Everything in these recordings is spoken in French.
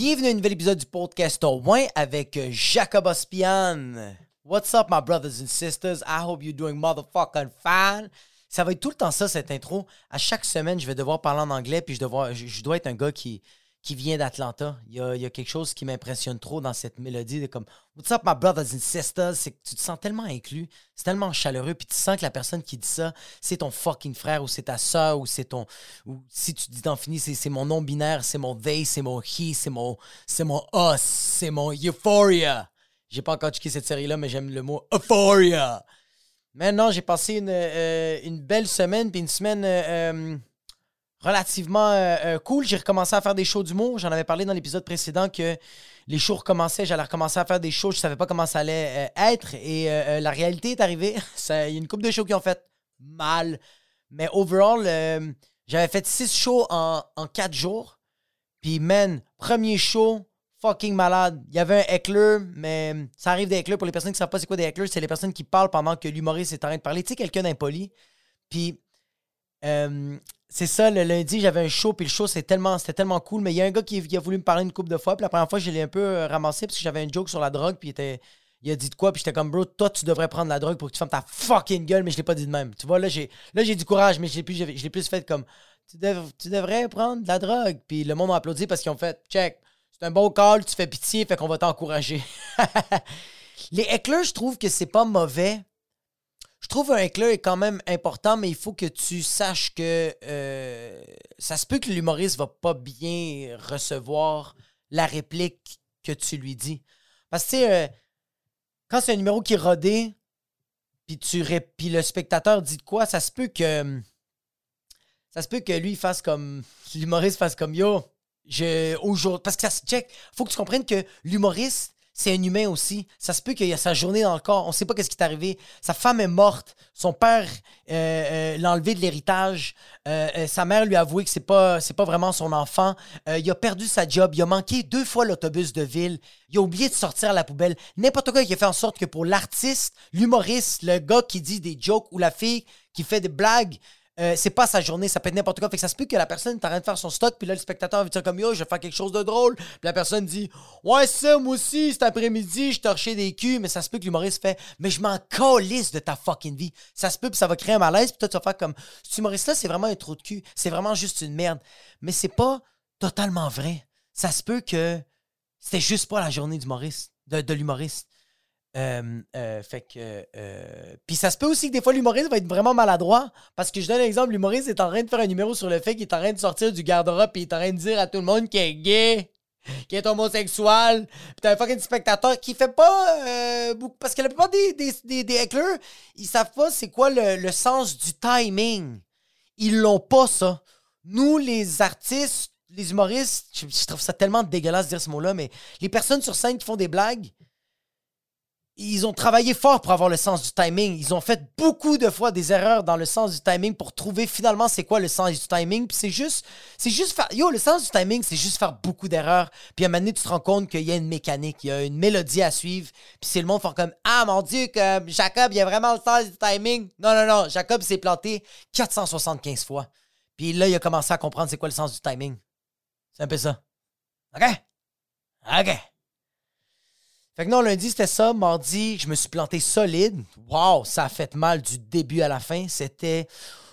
Bienvenue à un nouvel épisode du podcast au moins avec euh, Jacob Ospian. What's up, my brothers and sisters? I hope you're doing motherfucking fine. Ça va être tout le temps ça, cette intro. À chaque semaine, je vais devoir parler en anglais, puis je, devoir, je, je dois être un gars qui, qui vient d'Atlanta. Il y, a, quelque chose qui m'impressionne trop dans cette mélodie de comme What's up, my brothers and sisters? C'est que tu te sens tellement inclus, c'est tellement chaleureux, puis tu sens que la personne qui dit ça, c'est ton fucking frère ou c'est ta soeur ou c'est ton. Ou si tu dis fini, c'est, c'est mon nom binaire, c'est mon they, c'est mon he, c'est mon, c'est mon us, c'est mon euphoria. J'ai pas encore checké cette série-là, mais j'aime le mot euphoria. Maintenant, j'ai passé une, euh, une belle semaine, puis une semaine. euh, euh, relativement euh, euh, cool. J'ai recommencé à faire des shows d'humour. J'en avais parlé dans l'épisode précédent que les shows recommençaient. J'allais recommencer à faire des shows. Je savais pas comment ça allait euh, être. Et la réalité est arrivée. Il y a une couple de shows qui ont fait mal. Mais overall, j'avais fait six shows en, en quatre jours. Puis, man, premier show, fucking malade. Il y avait un heckler, mais ça arrive des hecklers. Pour les personnes qui savent pas c'est quoi des hecklers, c'est les personnes qui parlent pendant que l'humoriste est en train de parler. Tu sais, quelqu'un d'impoli. Puis, euh, c'est ça, le lundi, j'avais un show, puis le show, c'était tellement, tellement cool. Mais il y a un gars qui, a voulu me parler une couple de fois, puis la première fois, je l'ai un peu euh, ramassé parce que j'avais un joke sur la drogue, puis il, était, il a dit de quoi, puis j'étais comme, bro, toi, tu devrais prendre la drogue pour que tu fermes ta fucking gueule, mais je l'ai pas dit de même. Tu vois, là, j'ai, du courage, mais je l'ai plus, fait comme, tu, dev- tu devrais prendre de la drogue. Puis le monde a applaudi parce qu'ils ont fait, check, c'est un bon call, tu fais pitié, fait qu'on va t'encourager. Les hecklers, je trouve que c'est pas mauvais. Je trouve un heckler est quand même important, mais il faut que tu saches que euh, ça se peut que l'humoriste va pas bien recevoir la réplique que tu lui dis. Parce que, euh, quand c'est un numéro qui est rodé, puis le spectateur dit de quoi, ça se peut que ça se peut que lui fasse comme l'humoriste fasse comme yo, je aujourd'hui parce que ça se check, faut que tu comprennes que l'humoriste c'est un humain aussi. Ça se peut qu'il y a sa journée dans le corps. On sait pas qu'est-ce qui est arrivé. Sa femme est morte. Son père euh, euh, l'a enlevé de l'héritage. Euh, sa mère lui a avoué que c'est pas pas vraiment son enfant. Il a perdu sa job. Il a manqué deux fois l'autobus de ville. Il a oublié de sortir à la poubelle. N'importe quoi qui a fait en sorte que pour l'artiste, l'humoriste, le gars qui dit des jokes ou la fille qui fait des blagues, euh, c'est pas sa journée, ça peut être n'importe quoi. Fait que ça se peut que la personne est en train de faire son stock, puis là, le spectateur veut dire comme yo, je vais faire quelque chose de drôle. Puis la personne dit Ouais, ça, moi aussi, cet après-midi, je torchais des culs, mais ça se peut que l'humoriste fait Mais je m'en calisse de ta fucking vie. Ça se peut, puis ça va créer un malaise, puis toi, tu vas faire comme Cet humoriste-là, c'est vraiment un trou de cul. C'est vraiment juste une merde. Mais c'est pas totalement vrai. Ça se peut que c'était juste pas la journée de l'humoriste. Euh, euh, fait que. euh, Puis ça se peut aussi que des fois l'humoriste va être vraiment maladroit. Parce que je donne un exemple, l'humoriste est en train de faire un numéro sur le fait qu'il est en train de sortir du garde-robe et il est en train de dire à tout le monde qu'il est gay, qu'il est homosexuel. Puis t'as un fucking spectateur qui fait pas euh, beaucoup. Parce que la plupart des, des, des, des ils savent pas c'est quoi le, le sens du timing. Ils l'ont pas, ça. Nous, les artistes, les humoristes, je, je trouve ça tellement dégueulasse de dire ce mot-là, mais les personnes sur scène qui font des blagues, ils ont travaillé fort pour avoir le sens du timing. Ils ont fait beaucoup de fois des erreurs dans le sens du timing pour trouver finalement c'est quoi le sens du timing. Puis c'est juste, c'est juste faire. Yo, le sens du timing, c'est juste faire beaucoup d'erreurs. Puis à un moment donné, tu te rends compte qu'il y a une mécanique, il y a une mélodie à suivre. Puis c'est le monde faire comme Ah mon Dieu, Jacob, il y a vraiment le sens du timing. Non, non, non. Jacob s'est planté 475 fois. Puis là, il a commencé à comprendre c'est quoi le sens du timing. C'est un peu ça. OK? OK. Fait que non, lundi, c'était ça. Mardi, je me suis planté solide. Wow, ça a fait mal du début à la fin. C'était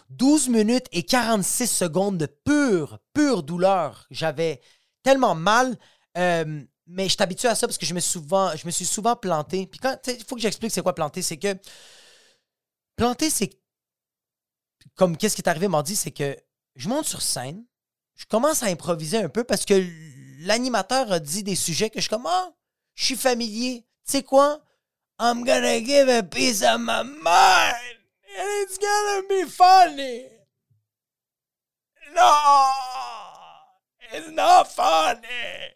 12 minutes et 46 secondes de pure, pure douleur. J'avais tellement mal. euh, mais je suis habitué à ça parce que je me, je me suis souvent planté. Puis quand, il faut que j'explique c'est quoi planter. C'est que planter, c'est comme qu'est-ce qui est arrivé mardi, c'est que je monte sur scène, je commence à improviser un peu parce que l'animateur a dit des sujets que je suis comme ah, je suis familier. Tu sais quoi? I'm gonna give a piece of my mind and it's gonna be funny. No! It's not funny!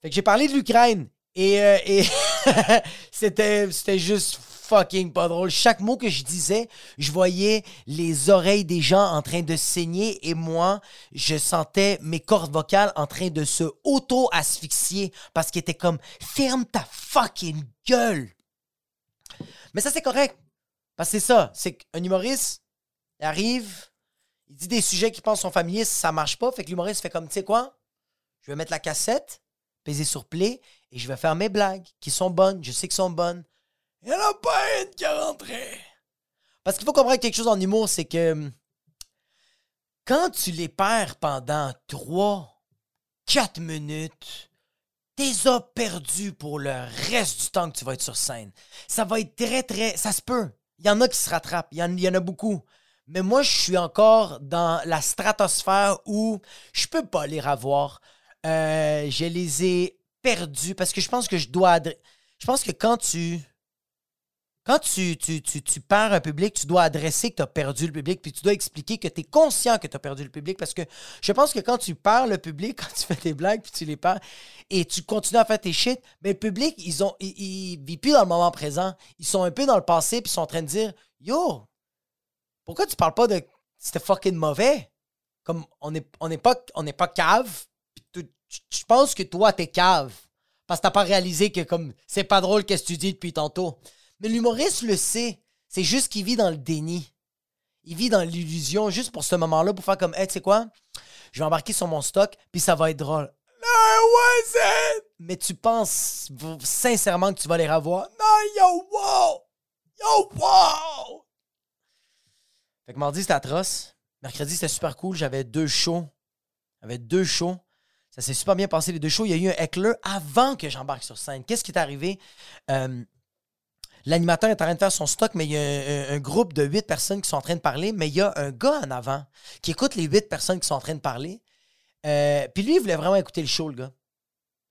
Fait que j'ai parlé de l'Ukraine et, euh, et c'était, c'était juste fucking pas drôle. Chaque mot que je disais, je voyais les oreilles des gens en train de saigner et moi, je sentais mes cordes vocales en train de se auto-asphyxier parce qu'ils étaient comme ferme ta fucking gueule. Mais ça, c'est correct. Parce que c'est ça. C'est qu'un humoriste arrive, il dit des sujets qu'il pense sont familiers, ça marche pas. Fait que l'humoriste fait comme, tu sais quoi? Je vais mettre la cassette, peser sur play et je vais faire mes blagues qui sont bonnes. Je sais qu'elles sont bonnes. Il n'y en a pas une qui est rentrée. Parce qu'il faut comprendre quelque chose en humour, c'est que hum, quand tu les perds pendant 3, 4 minutes, t'es as perdu pour le reste du temps que tu vas être sur scène. Ça va être très, très. Ça se peut. Il y en a qui se rattrapent. Il y y en a beaucoup. Mais moi, je suis encore dans la stratosphère où je peux pas les revoir. Euh, je les ai perdus parce que je pense que je dois. Je pense que quand tu quand tu, tu, tu, perds un public, tu dois adresser que tu as perdu le public, puis tu dois expliquer que tu es conscient que tu as perdu le public, parce que je pense que quand tu perds le public, quand tu fais tes blagues, puis tu les perds, et tu continues à faire tes shit, mais le public, ils ont ils, vivent plus dans le moment présent. Ils sont un peu dans le passé, puis ils sont en train de dire Yo, pourquoi tu parles pas de c'était fucking mauvais? Comme on n'est on est pas, on pas cave, je pense que toi, t'es cave. Parce que t'as pas réalisé que comme c'est pas drôle qu'est-ce que tu dis depuis tantôt. Mais l'humoriste le sait. C'est juste qu'il vit dans le déni. Il vit dans l'illusion juste pour ce moment-là, pour faire comme, hey, tu sais quoi? Je vais embarquer sur mon stock, puis ça va être drôle. Mais tu penses sincèrement que tu vas les revoir? Non, yo, wow! Yo, wow! Fait que mardi, c'était atroce. Mercredi, c'était super cool. J'avais deux shows. J'avais deux shows. Ça s'est super bien passé, les deux shows. Il y a eu un heckler avant que j'embarque sur scène. Qu'est-ce qui est arrivé? Euh, L'animateur est en train de faire son stock, mais il y a un, groupe de huit personnes qui sont en train de parler, mais il y a un gars en avant qui écoute les huit personnes qui sont en train de parler. Euh, puis lui, il voulait vraiment écouter le show, le gars.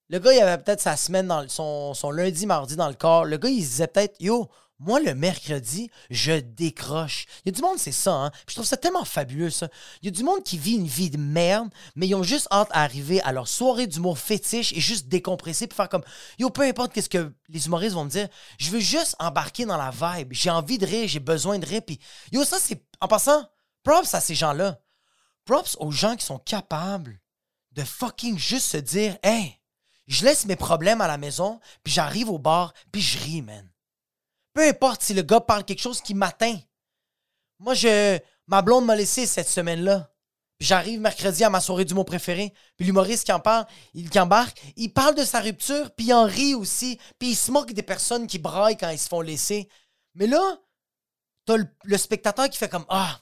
Le gars, il avait peut-être sa semaine, dans son, son lundi, mardi dans le corps. Le gars, il disait peut-être, yo, moi, le mercredi, je décroche. Il y a du monde, c'est ça, hein? je trouve ça tellement fabuleux, ça. Il y a du monde qui vit une vie de merde, mais ils ont juste hâte à arriver à leur soirée d'humour fétiche et juste décompresser puis faire comme Yo, peu importe qu'est-ce que les humoristes vont me dire, je veux juste embarquer dans la vibe. J'ai envie de rire, j'ai besoin de rire. Puis, yo, ça, c'est. En passant, props à ces gens-là. Props aux gens qui sont capables de fucking juste se dire Hey, je laisse mes problèmes à la maison, puis j'arrive au bar, puis je ris, man. Peu importe si le gars parle quelque chose qui m'atteint. Moi, je, ma blonde m'a laissé cette semaine-là. J'arrive mercredi à ma soirée du mot préféré, puis l'humoriste qui en parle, il qui embarque, il parle de sa rupture, puis il en rit aussi, puis il se moque des personnes qui braillent quand ils se font laisser. Mais là, t'as le, spectateur qui fait comme Ah,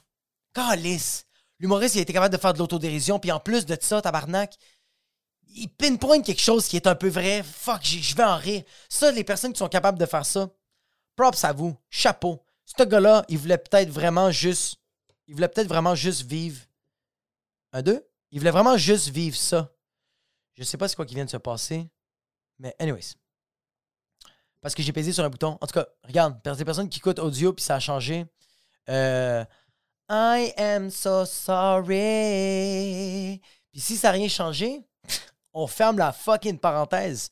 calice. L'humoriste, il a été capable de faire de l'autodérision, puis en plus de ça, tabarnak, il pinpoint quelque chose qui est un peu vrai. Fuck, je vais en rire. Ça, les personnes qui sont capables de faire ça, props à vous, chapeau. Ce gars-là, il voulait peut-être vraiment juste. Il voulait peut-être vraiment juste vivre. Un, deux? Il voulait vraiment juste vivre ça. Je sais pas ce quoi qui vient de se passer. Mais, anyways. Parce que j'ai pesé sur un bouton. En tout cas, regarde, pour des personnes qui écoutent audio puis ça a changé. Euh, I am so sorry. Puis si ça n'a rien changé, on ferme la fucking parenthèse.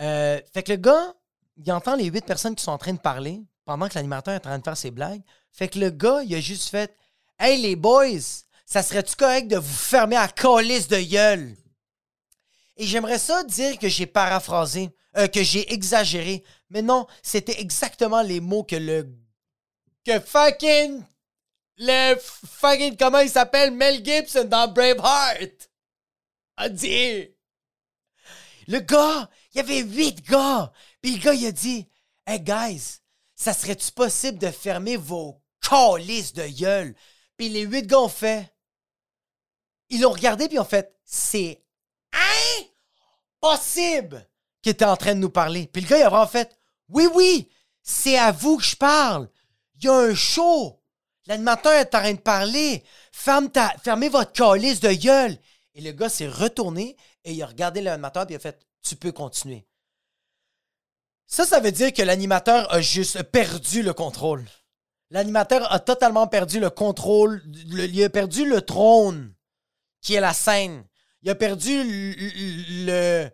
Euh, fait que le gars, il entend les huit personnes qui sont en train de parler pendant que l'animateur est en train de faire ses blagues. Fait que le gars, il a juste fait Hey les boys, ça serait-tu correct de vous fermer à colis de gueule? Et j'aimerais ça dire que j'ai paraphrasé, euh, que j'ai exagéré. Mais non, c'était exactement les mots que le. que fucking. Le fucking. Comment il s'appelle? Mel Gibson dans Braveheart a dit. Le gars, il y avait huit gars. Puis le gars, il a dit Hey guys, ça serait-tu possible de fermer vos calices de gueule? Puis les huit gars ont fait. Ils l'ont regardé, puis ont fait C'est impossible qu'il était en train de nous parler. Puis le gars, il a vraiment fait Oui, oui, c'est à vous que je parle. Il y a un show. L'animateur est en train de parler. Ferme ta, fermez votre calice de gueule. Et le gars s'est retourné et il a regardé l'animateur et il a fait Tu peux continuer. Ça, ça veut dire que l'animateur a juste perdu le contrôle. L'animateur a totalement perdu le contrôle. il a perdu le trône qui est la scène. Il a perdu le,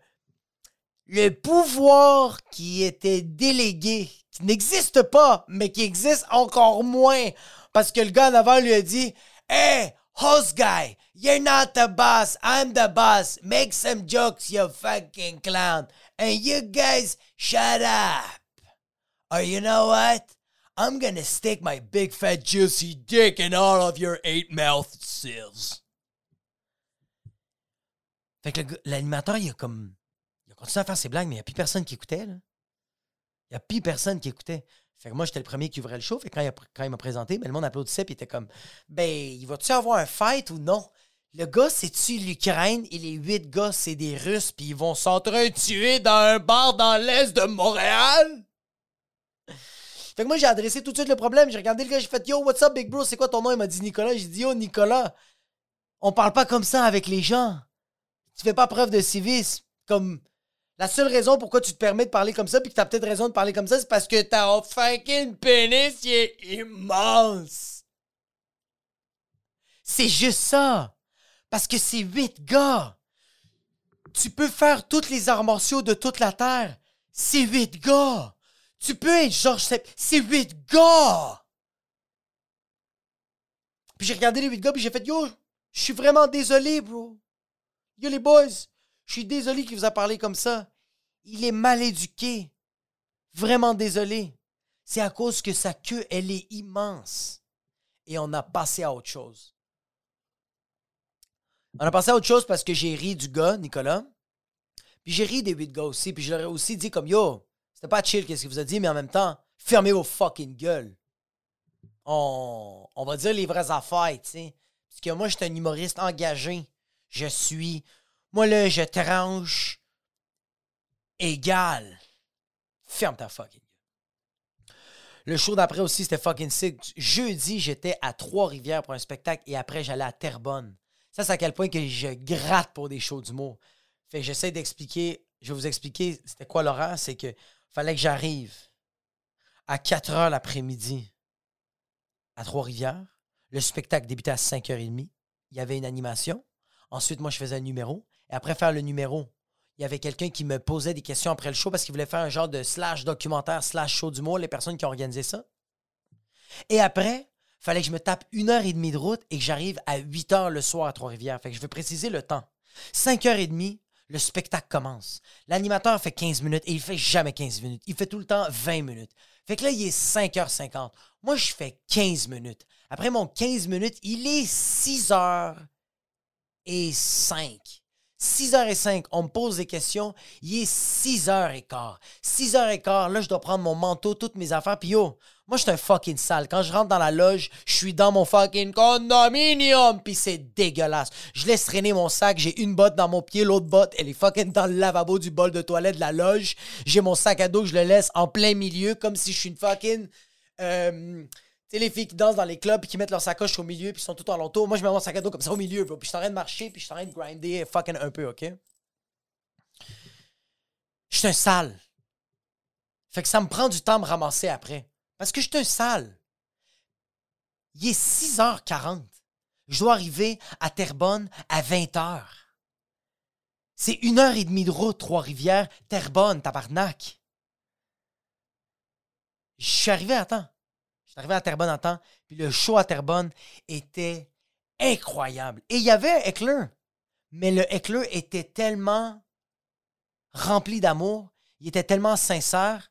le pouvoir qui était délégué, qui n'existe pas, mais qui existe encore moins. Parce que le gars en avant lui a dit Hey, host guy, You're not the boss. I'm the boss. Make some jokes, you fucking clown. And you guys, shut up. Or you know what? I'm gonna stick my big fat juicy dick in all of your eight mouth seals. Fait que l'animateur, il a comme. Il a continué à faire ses blagues, mais il n'y a plus personne qui écoutait, là. Il n'y a plus personne qui écoutait. Fait que moi, j'étais le premier qui ouvrait le show. Fait que quand il, m'a présenté, ben, le monde applaudissait, puis il était comme Ben, il va-tu avoir un fight ou non? Le gars, c'est-tu l'Ukraine? Et les huit gars, c'est des Russes, puis ils vont s'entretuer dans un bar dans l'est de Montréal? Fait que moi, j'ai adressé tout de suite le problème. J'ai regardé le gars, j'ai fait Yo, what's up, big bro? C'est quoi ton nom? Il m'a dit Nicolas. J'ai dit Yo, Nicolas, on parle pas comme ça avec les gens. Tu fais pas preuve de civisme. Comme. La seule raison pourquoi tu te permets de parler comme ça, puis que t'as peut-être raison de parler comme ça, c'est parce que t'as un fucking pénis qui est immense. C'est juste ça. Parce que c'est huit gars. Tu peux faire toutes les arts martiaux de toute la Terre. C'est huit gars. Tu peux être Georges Sepp. C'est huit gars. Puis j'ai regardé les huit gars, puis j'ai fait Yo, je suis vraiment désolé, bro. Yo, les boys, je suis désolé qu'il vous a parlé comme ça. Il est mal éduqué. Vraiment désolé. C'est à cause que sa queue, elle est immense. Et on a passé à autre chose. On a passé à autre chose parce que j'ai ri du gars, Nicolas. Puis j'ai ri des huit gars aussi. Puis je leur ai aussi dit comme Yo, c'était pas chill qu'est-ce qu'il vous a dit, mais en même temps, fermez vos fucking gueules. On, on va dire les vraies affaires, tu sais. Parce que moi, je suis un humoriste engagé. Je suis. Moi, là, je tranche égal. Ferme ta fucking. Le show d'après aussi, c'était fucking sick. Jeudi, j'étais à Trois-Rivières pour un spectacle et après, j'allais à Terrebonne. Ça, c'est à quel point que je gratte pour des shows d'humour. Fait que j'essaie d'expliquer. Je vais vous expliquer c'était quoi l'horaire. C'est que fallait que j'arrive à 4 h l'après-midi à Trois-Rivières. Le spectacle débutait à 5h30. Il y avait une animation. Ensuite, moi, je faisais un numéro. Et après faire le numéro, il y avait quelqu'un qui me posait des questions après le show parce qu'il voulait faire un genre de slash documentaire, slash show d'humour, les personnes qui ont organisé ça. Et après, fallait que je me tape une heure et demie de route et que j'arrive à 8 heures le soir à Trois-Rivières. Fait que je vais préciser le temps. 5 heures et demie, le spectacle commence. L'animateur fait 15 minutes et il fait jamais 15 minutes. Il fait tout le temps 20 minutes. Fait que là, il est 5h50. Moi, je fais 15 minutes. Après mon 15 minutes, il est 6 heures et 5. 6 heures et 5, on me pose des questions. Il est 6 heures et quart. 6 heures et quart, là, je dois prendre mon manteau, toutes mes affaires. Puis yo, moi, je suis un fucking sale. Quand je rentre dans la loge, je suis dans mon fucking condominium. Puis c'est dégueulasse. Je laisse traîner mon sac. J'ai une botte dans mon pied, l'autre botte, elle est fucking dans le lavabo du bol de toilette de la loge. J'ai mon sac à dos, je le laisse en plein milieu, comme si je suis une fucking. Euh, tu sais, les filles qui dansent dans les clubs puis qui mettent leur sacoche au milieu puis sont tout en l'entour. Moi, je mets mon sac à dos comme ça au milieu. Puis je suis en train de marcher puis je suis en train de grinder fucking un peu, OK? Je suis un sale. Fait que ça me prend du temps à me ramasser après. Parce que je suis un sale. Il est 6h40. Je dois arriver à Terrebonne à 20h. C'est une heure et demie de route, Trois-Rivières, Terrebonne, tabarnak. Je suis arrivé à temps. Suis arrivé à Terrebonne à temps, puis le show à Terrebonne était incroyable. Et il y avait un heckler, mais le heckler était tellement rempli d'amour, il était tellement sincère,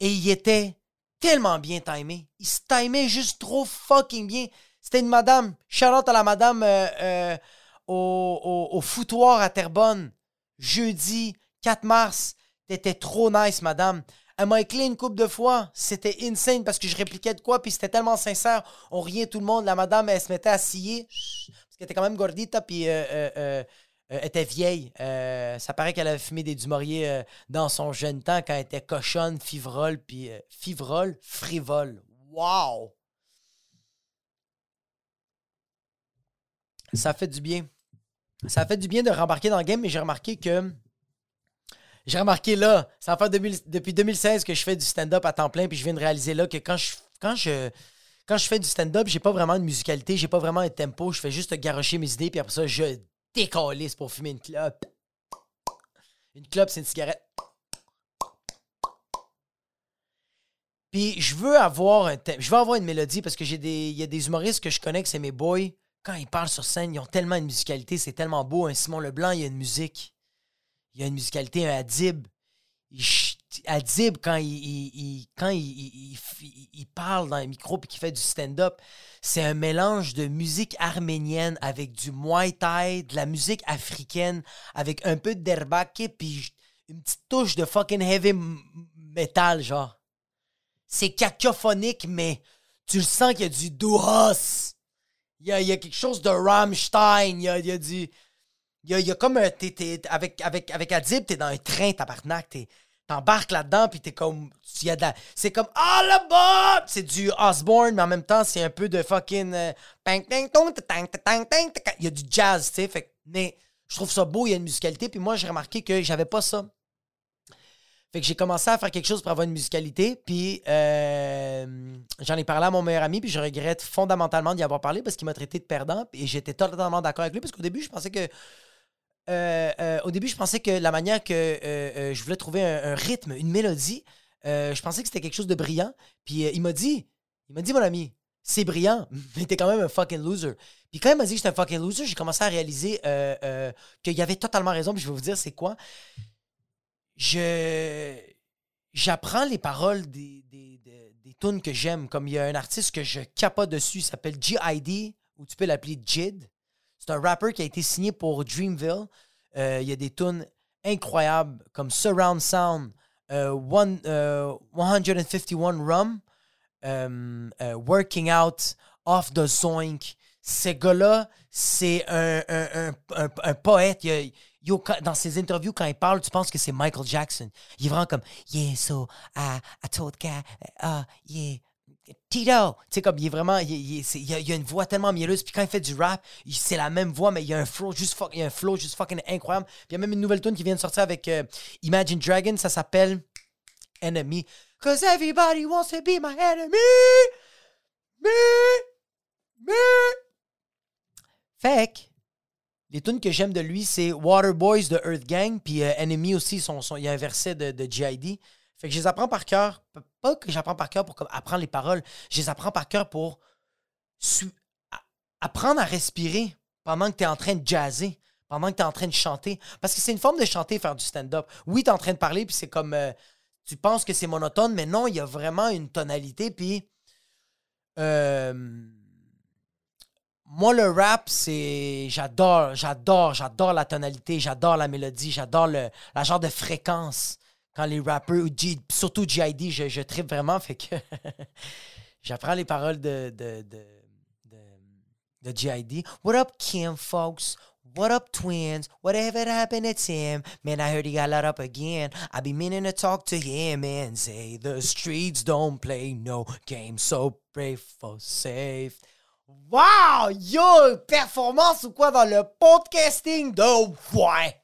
et il était tellement bien timé. Il se timait juste trop fucking bien. C'était une madame, Charlotte à la madame euh, euh, au foutoir à Terrebonne, jeudi 4 mars. T'étais trop nice, madame. Elle m'a éclé une couple de fois. C'était insane parce que je répliquais de quoi, puis c'était tellement sincère. On riait tout le monde. La madame, elle se mettait à scier. Parce qu'elle était quand même gordita, puis euh, euh, euh, était vieille. Ça paraît qu'elle avait fumé des Dumouriez euh, dans son jeune temps quand elle était cochonne, fivrole, puis fivrole, frivole. Wow! Ça fait du bien. Ça fait du bien de rembarquer dans le game, mais j'ai remarqué que j'ai remarqué là, ça fait depuis 2016 que je fais du stand-up à temps plein, puis je viens de réaliser là que quand je, quand je, quand je fais du stand-up, j'ai pas vraiment de musicalité, j'ai pas vraiment un tempo, je fais juste garocher mes idées, puis après ça, je décalisse pour fumer une clope. Une clope, c'est une cigarette. Puis je veux avoir un je veux avoir une mélodie parce que j'ai des, il y a des humoristes que je connais que c'est mes boys. Quand ils parlent sur scène, ils ont tellement une musicalité, c'est tellement beau. Simon Leblanc, il y a une musique. Il y a une musicalité, un Adib. Adib, quand il, quand il, il- parle dans le micro puis qu'il fait du stand-up, c'est un mélange de musique arménienne avec du Muay Thai, de la musique africaine, avec un peu de derbake puis une petite touche de fucking heavy metal, genre. C'est cacophonique, mais tu le sens qu'il y a du Duhas. Il y a, il y a quelque chose de Rammstein. Il y a, il y a du. Il y y a comme un. t'es- t'es- avec, avec, avec Adib, t'es dans un train, tabarnak. T'embarques là-dedans, puis t'es comme. la- c'est comme. Ah là-bas! C'est du Osborne, mais en même temps, c'est un peu de fucking. Il y a du jazz, tu sais. Mais je trouve ça beau, il y a une musicalité. Puis moi, j'ai remarqué que j'avais pas ça. Fait que j'ai commencé à faire quelque chose pour avoir une musicalité. Puis euh, j'en ai parlé à mon meilleur ami, puis je regrette fondamentalement d'y avoir parlé parce qu'il m'a traité de perdant. Et j'étais totalement d'accord avec lui parce qu'au début, je pensais que. Euh, euh, au début, je pensais que la manière que euh, je voulais trouver un, rythme, une mélodie, je pensais que c'était quelque chose de brillant. Puis il m'a dit, il m'a dit, mon ami, c'est brillant, mais t'es quand même un fucking loser. Puis quand il m'a dit que j'étais un fucking loser, j'ai commencé à réaliser qu'il avait totalement raison. Puis je vais vous dire, c'est quoi je j'apprends les paroles des, des, des, des tunes que j'aime. Comme il y a un artiste que je capote dessus, il s'appelle G.I.D., ou tu peux l'appeler Jid. C'est un rapper qui a été signé pour Dreamville. Euh, il y a des tunes incroyables comme Surround Sound, euh, one, euh, 151 Rum, euh, euh, Working Out, Off the Zoink. Ces gars-là, c'est un, poète. Il a- dans ses interviews, quand il parle, tu penses que c'est Michael Jackson. Il est vraiment comme Yeah, so I, I told guy, uh, yeah, Tito. Tu sais, comme il est vraiment. Il, il- a, une voix tellement mielleuse. Puis quand il fait du rap, c'est la même voix, mais il y a un flow juste, il a un flow juste fucking incroyable. Puis il y a même une nouvelle tune qui vient de sortir avec euh, Imagine Dragon. Ça s'appelle Enemy. Cause everybody wants to be my enemy. Me. Me. Fait que, les tunes que j'aime de lui, c'est Waterboys de Earth Gang, puis euh, Enemy aussi, il y a un verset de, de GID. Fait que je les apprends par cœur. Pas que j'apprends par cœur pour apprendre les paroles, je les apprends par cœur pour apprendre à respirer pendant que tu es en train de jazzer, pendant que tu es en train de chanter. Parce que c'est une forme de chanter, faire du stand-up. Oui, tu es en train de parler, puis c'est comme. euh, tu penses que c'est monotone, mais non, il y a vraiment une tonalité, puis. euh, moi, le rap, c'est. J'adore, j'adore, j'adore la tonalité, j'adore la mélodie, j'adore le, la genre de fréquence. Quand les G- surtout GID, je, je tripe vraiment, fait que j'apprends les paroles de, de, de, de, GID. What up, Kim, folks? What up, twins? Whatever happened to Tim? Man, I heard he got let up again. I be meaning to talk to him and say the streets don't play no games, so pray for safe. Wow! Yo! Performance ou quoi dans le podcasting de ouais!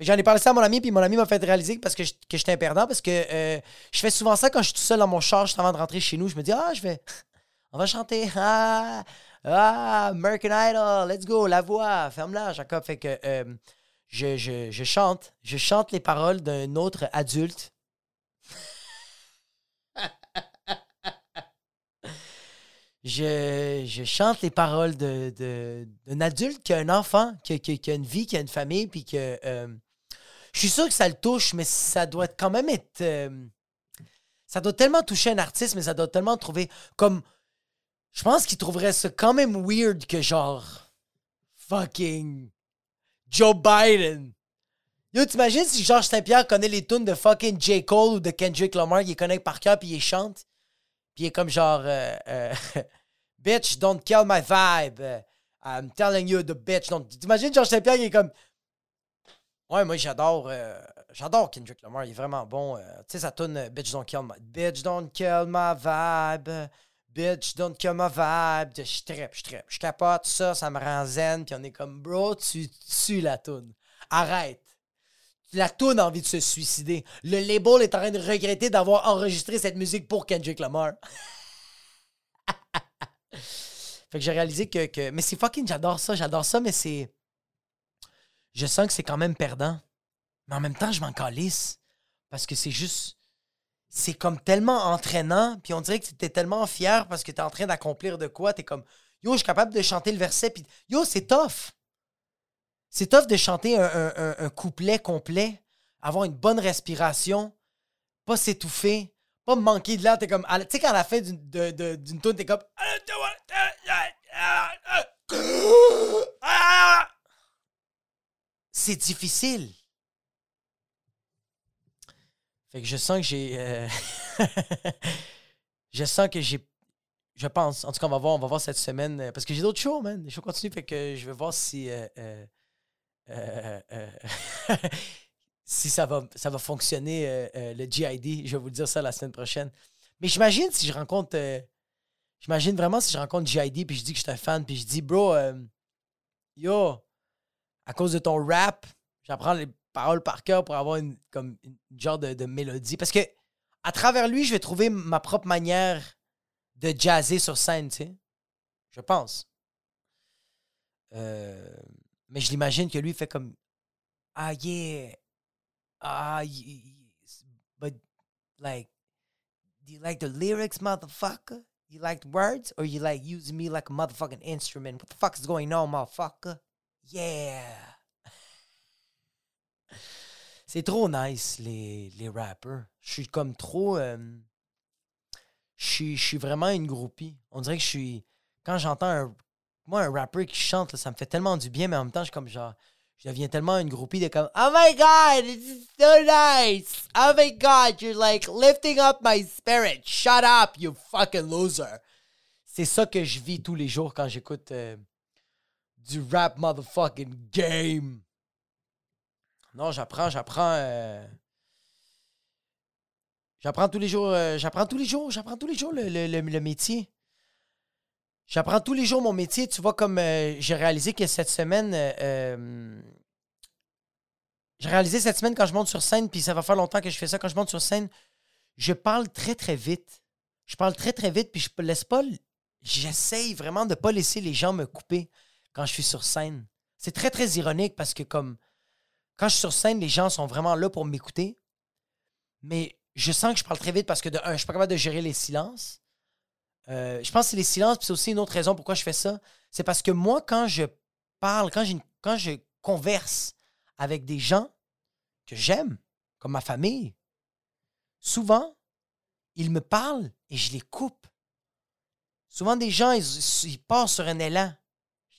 J'en ai parlé ça à mon ami, puis mon ami m'a fait réaliser parce que je- que j'étais perdant, parce que euh, je fais souvent ça quand je suis tout seul dans mon char, juste avant de rentrer chez nous. Je me dis, ah, je vais. On va chanter. Ah, ah, American Idol, let's go, la voix, ferme-la, Jacob. Fait que euh, je, je, je chante. Je chante les paroles d'un autre adulte. Je, je chante les paroles de, de- d'un adulte qui a un enfant, qui, qui a une vie, qui a une famille, puis que. euh, je suis sûr que ça le touche, mais ça doit quand même être. euh, ça doit tellement toucher un artiste, mais ça doit tellement trouver. Comme. Je pense qu'il trouverait ça quand même weird que genre. Fucking. Joe Biden. Yo, t'imagines si Georges Saint-Pierre connaît les tunes de fucking J. Cole ou de Kendrick Lamar, il les connaît par cœur, puis il chante. Puis il est comme genre. euh, euh, bitch, don't kill my vibe. I'm telling you, the bitch. don't... T'imagines Georges Saint-Pierre, il est comme. Ouais, moi j'adore. euh, j'adore Kendrick Lamar, il est vraiment bon. euh, tu sais, sa tune euh, Bitch Don't Kill My. Bitch Don't Kill My Vibe. Bitch Don't Kill My Vibe. Je trippe, je trippe. Je capote ça, ça me rend zen. Puis on est comme, bro, tu tues la tune. Arrête. La toune a envie de se suicider. Le label est en train de regretter d'avoir enregistré cette musique pour Kendrick Lamar. fait que j'ai réalisé que, que- Mais c'est fucking, j'adore ça, j'adore ça, mais c'est. Je sens que c'est quand même perdant. Mais en même temps, je m'en calisse. Parce que c'est juste. C'est comme tellement entraînant. Puis on dirait que t'es tellement fier parce que t'es en train d'accomplir de quoi. T'es comme. Yo, je suis capable de chanter le verset. Puis yo, c'est tough. C'est tough de chanter un, un- un- couplet complet, avoir une bonne respiration, pas s'étouffer, pas manquer de l'air. T'es comme. Tu sais, quand à la fin d'une tune, t'es comme. C'est difficile. Fait que je sens que j'ai. euh, je sens que j'ai. Je pense. En tout cas, on va voir, on va voir cette semaine. euh, Parce que j'ai d'autres shows, man. Les shows continuent. Fait que je vais voir si. euh, si ça va, ça va fonctionner, le GID. Je vais vous dire ça la semaine prochaine. Mais j'imagine si je rencontre. j'imagine vraiment si je rencontre GID puis je dis que je suis un fan puis je dis, bro, yo, à cause de ton rap, j'apprends les paroles par cœur pour avoir une, comme genre de, mélodie. Parce que à travers lui, je vais trouver ma propre manière de jazzer sur scène, tu sais. Je pense. Euh, mais je l'imagine que lui fait comme Ah yeah. Ah y- y- but like do you like the lyrics, motherfucker? You like the words? Or you like using me like a motherfucking instrument? What the fuck is going on, motherfucker? Yeah. C'est trop nice, les, les rappers. Je suis comme trop. je suis- vraiment une groupie. On dirait que je suis. Quand j'entends un. Moi, un rappeur qui chante, ça me fait tellement du bien, mais en même temps, je suis comme genre. Je deviens tellement une groupie de comme Oh my god, this is so nice. Oh my god, you're like lifting up my spirit. Shut up, you fucking loser. C'est ça que je vis tous les jours quand j'écoute euh, du rap motherfucking game. Non, j'apprends, j'apprends. euh, J'apprends tous les jours, euh, j'apprends tous les jours, j'apprends tous les jours le, métier. J'apprends tous les jours mon métier. Tu vois, comme euh, j'ai réalisé que cette semaine, euh, euh, j'ai réalisé cette semaine quand je monte sur scène, puis ça va faire longtemps que je fais ça, quand je monte sur scène, je parle très, très vite. Je parle très, très vite, puis je laisse pas. J'essaye vraiment de pas laisser les gens me couper quand je suis sur scène. C'est très, très ironique parce que, comme, quand je suis sur scène, les gens sont vraiment là pour m'écouter. Mais je sens que je parle très vite parce que, de un, je suis pas capable de gérer les silences. Euh, je pense que c'est les silences, puis c'est aussi une autre raison pourquoi je fais ça. C'est parce que moi, quand je parle, quand, je converse avec des gens que j'aime, comme ma famille, souvent, ils me parlent et je les coupe. Souvent, des gens, ils, ils partent sur un élan.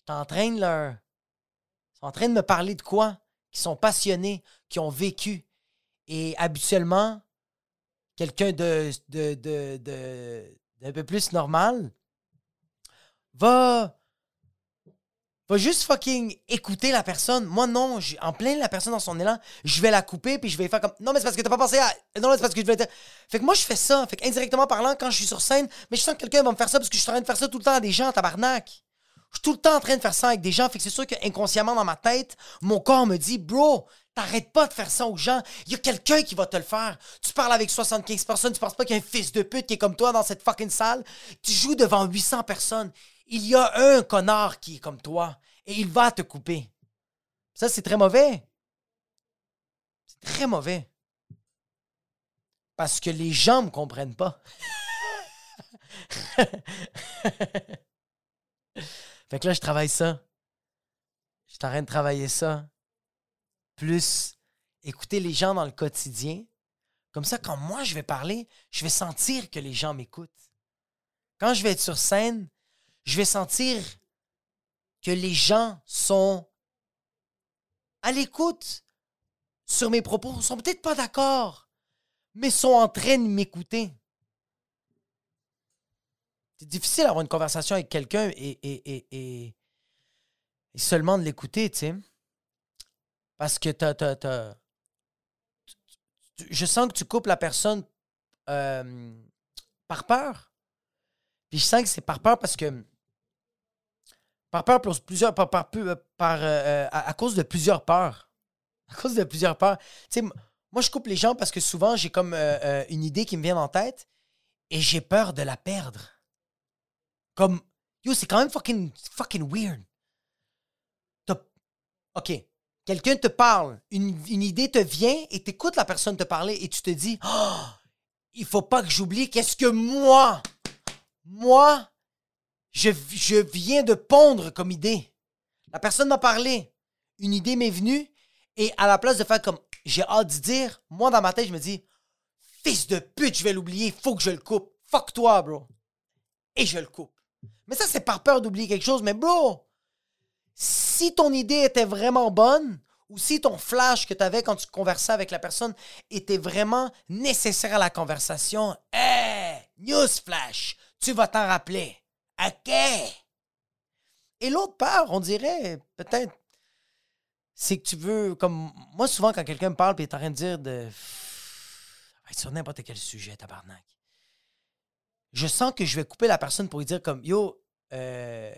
Suis en train de leur. Ils sont en train de me parler de quoi? Qui sont passionnés, qui ont vécu. Et habituellement, quelqu'un de, de, de, de- d'un peu plus normal va va juste fucking écouter la personne. Moi, non, en plein la personne dans son élan, je vais la couper puis je vais faire comme non mais c'est parce que t'as pas pensé à non mais c'est parce que je vais fait que moi je fais ça fait indirectement parlant quand je suis sur scène mais je sens que quelqu'un va me faire ça parce que je suis en train de faire ça tout le temps à des gens tabarnak je suis tout le temps en train de faire ça avec des gens fait que c'est sûr que inconsciemment dans ma tête mon corps me dit bro T'arrêtes pas de faire ça aux gens. Il y a quelqu'un qui va te le faire. Tu parles avec 75 personnes, tu penses pas qu'il y a un fils de pute qui est comme toi dans cette fucking salle. Tu joues devant 800 personnes. Il y a un connard qui est comme toi et il va te couper. Ça, c'est très mauvais. C'est très mauvais. Parce que les gens me comprennent pas. fait que là, je travaille ça. Je suis en train de travailler ça plus écouter les gens dans le quotidien. Comme ça, quand moi je vais parler, je vais sentir que les gens m'écoutent. Quand je vais être sur scène, je vais sentir que les gens sont à l'écoute sur mes propos, sont peut-être pas d'accord, mais sont en train de m'écouter. C'est difficile d'avoir une conversation avec quelqu'un et, seulement de l'écouter, tu sais. Parce que t'as, t'as- je sens que tu coupes la personne euh, par peur. Puis je sens que c'est par peur parce que. Par peur pour plusieurs. Par, par, euh, euh, à, cause de plusieurs peurs. À cause de plusieurs peurs. Tu sais, moi, je coupe les gens parce que souvent, j'ai comme une idée qui me vient en tête et j'ai peur de la perdre. Comme. Yo, c'est quand même fucking, fucking weird. OK. Quelqu'un te parle, une, une idée te vient et t'écoutes la personne te parler et tu te dis oh, il faut pas que j'oublie qu'est-ce que moi, moi, je, je viens de pondre comme idée. La personne m'a parlé, une idée m'est venue et à la place de faire comme j'ai hâte de dire, moi dans ma tête, je me dis Fils de pute, je vais l'oublier, faut que je le coupe. Fuck toi, bro. Et je le coupe. Mais ça, c'est par peur d'oublier quelque chose. Mais bro, si ton idée était vraiment bonne, ou si ton flash que tu avais quand tu conversais avec la personne était vraiment nécessaire à la conversation, hey, news flash, tu vas t'en rappeler. OK? Et l'autre part, on dirait, peut-être, c'est que tu veux, comme moi, souvent, quand quelqu'un me parle et est en train de dire de. sur n'importe quel sujet, tabarnak. Je sens que je vais couper la personne pour lui dire comme Yo, euh,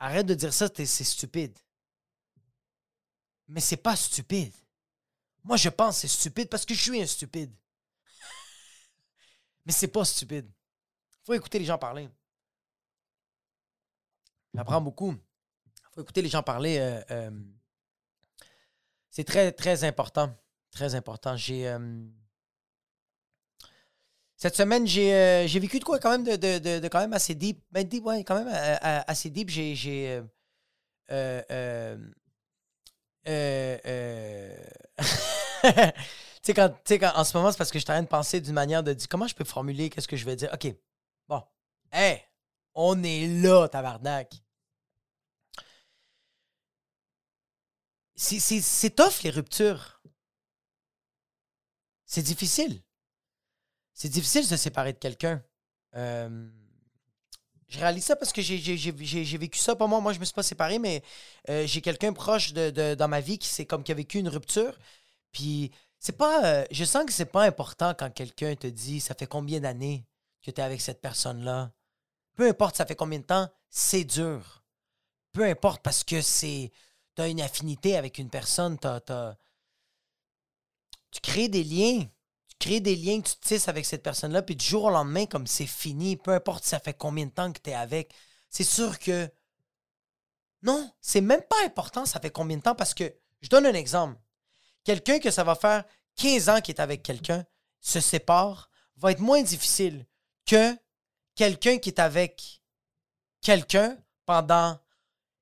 arrête de dire ça, c'est stupide. Mais c'est pas stupide. Moi, je pense c'est stupide parce que je suis un stupide. Mais c'est pas stupide. Faut écouter les gens parler. J'apprends beaucoup. Faut écouter les gens parler. Euh, euh, c'est très, très important. Très important. J'ai. Euh, cette semaine, j'ai vécu de quoi quand même de, quand même assez deep. Ben, deep, ouais, quand même assez deep. J'ai. Euh, euh... tu sais, quand, en ce moment, c'est parce que je suis en train de penser d'une manière de dire comment je peux formuler, qu'est-ce que je vais dire? OK, bon. Hey, on est là, tabarnak. C'est tough, les ruptures. C'est difficile. C'est difficile de se séparer de quelqu'un. Euh, je réalise ça parce que j'ai vécu ça. Pas moi, moi, je me suis pas séparé, mais euh, j'ai quelqu'un proche de, dans ma vie qui, c'est comme qui a vécu une rupture. Puis, c'est pas. Euh, je sens que c'est pas important quand quelqu'un te dit ça fait combien d'années que tu es avec cette personne-là? Peu importe ça fait combien de temps, c'est dur. Peu importe parce que c'est. Tu as une affinité avec une personne, tu crées des liens créer des liens que tu tisses avec cette personne-là, puis du jour au lendemain, comme c'est fini, peu importe ça fait combien de temps que tu es avec, c'est sûr que. Non, c'est même pas important ça fait combien de temps parce que, je donne un exemple. Quelqu'un que ça va faire 15 ans qu'il est avec quelqu'un, se sépare, va être moins difficile que quelqu'un qui est avec quelqu'un pendant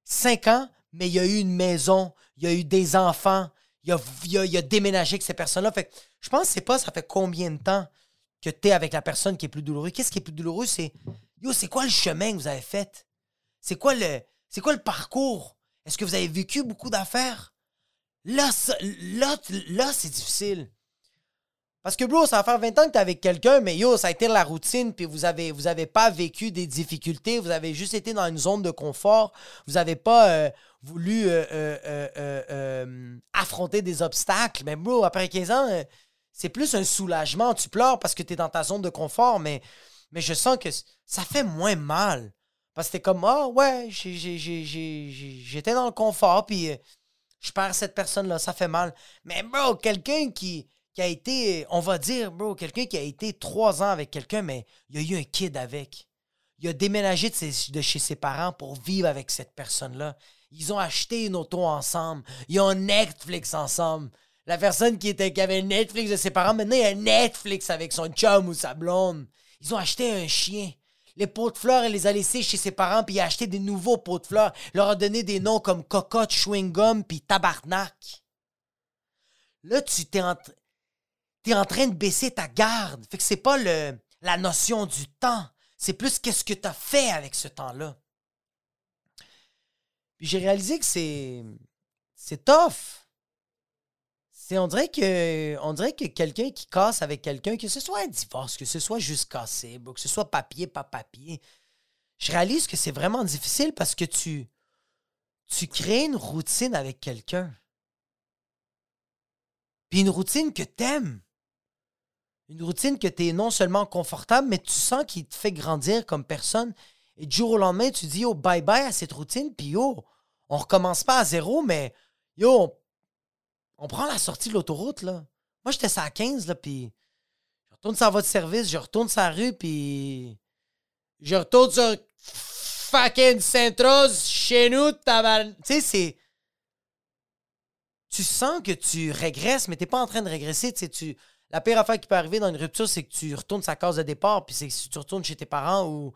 5 ans, mais il y a eu une maison, il y a eu des enfants, il a, il a, déménagé avec ces personnes-là. Fait je pense que c'est pas ça fait combien de temps que tu es avec la personne qui est plus douloureux? Qu'est-ce qui est plus douloureux? C'est Yo, c'est quoi le chemin que vous avez fait? C'est quoi le. C'est quoi le parcours? Est-ce que vous avez vécu beaucoup d'affaires? Là, là, là, c'est difficile. Parce que, bro, ça va faire 20 ans que t'es avec quelqu'un, mais yo, ça a été la routine, puis vous avez, vous avez pas vécu des difficultés, vous avez juste été dans une zone de confort, vous avez pas euh, voulu euh, euh, affronter des obstacles. Mais, bro, après 15 ans, c'est plus un soulagement. Tu pleures parce que tu es dans ta zone de confort, mais, mais je sens que ça fait moins mal. Parce que t'es comme, ah ouais, j'étais dans le confort, puis je perds cette personne-là, ça fait mal. Mais, bro, quelqu'un qui qui a été, on va dire, bro, quelqu'un qui a été trois ans avec quelqu'un, mais il a eu un kid avec. Il a déménagé de, chez ses parents pour vivre avec cette personne-là. Ils ont acheté une auto ensemble. Ils ont Netflix ensemble. La personne qui, était, qui avait Netflix de ses parents, maintenant il a Netflix avec son chum ou sa blonde. Ils ont acheté un chien. Les pots de fleurs, il les a laissés chez ses parents, puis il a acheté des nouveaux pots de fleurs. Il leur a donné des noms comme Cocotte, Chewing Gum, puis Tabarnak. Là, tu t'es en tu es en train de baisser ta garde. Fait que c'est pas le, la notion du temps, c'est plus qu'est-ce que tu as fait avec ce temps-là. Puis j'ai réalisé que c'est c'est tough. C'est on dirait que on dirait que quelqu'un qui casse avec quelqu'un que ce soit un divorce, que ce soit juste cassé, que ce soit papier pas papier. Je réalise que c'est vraiment difficile parce que tu tu crées une routine avec quelqu'un. Puis une routine que t'aimes. Une routine que tu es non seulement confortable, mais tu sens qu'il te fait grandir comme personne. Et du jour au lendemain, tu dis, yo, bye bye à cette routine, puis yo, on recommence pas à zéro, mais yo, on, prend la sortie de l'autoroute, là. Moi, j'étais à 15, là, puis je retourne sur votre service, je retourne sur la rue, puis je retourne sur fucking Sainte-Rose, chez nous, Tu sais, c'est. Tu sens que tu régresses, mais t'es pas en train de régresser, tu sais, tu la pire affaire qui peut arriver dans une rupture, c'est que tu retournes sa case de départ, puis c'est que tu retournes chez tes parents ou.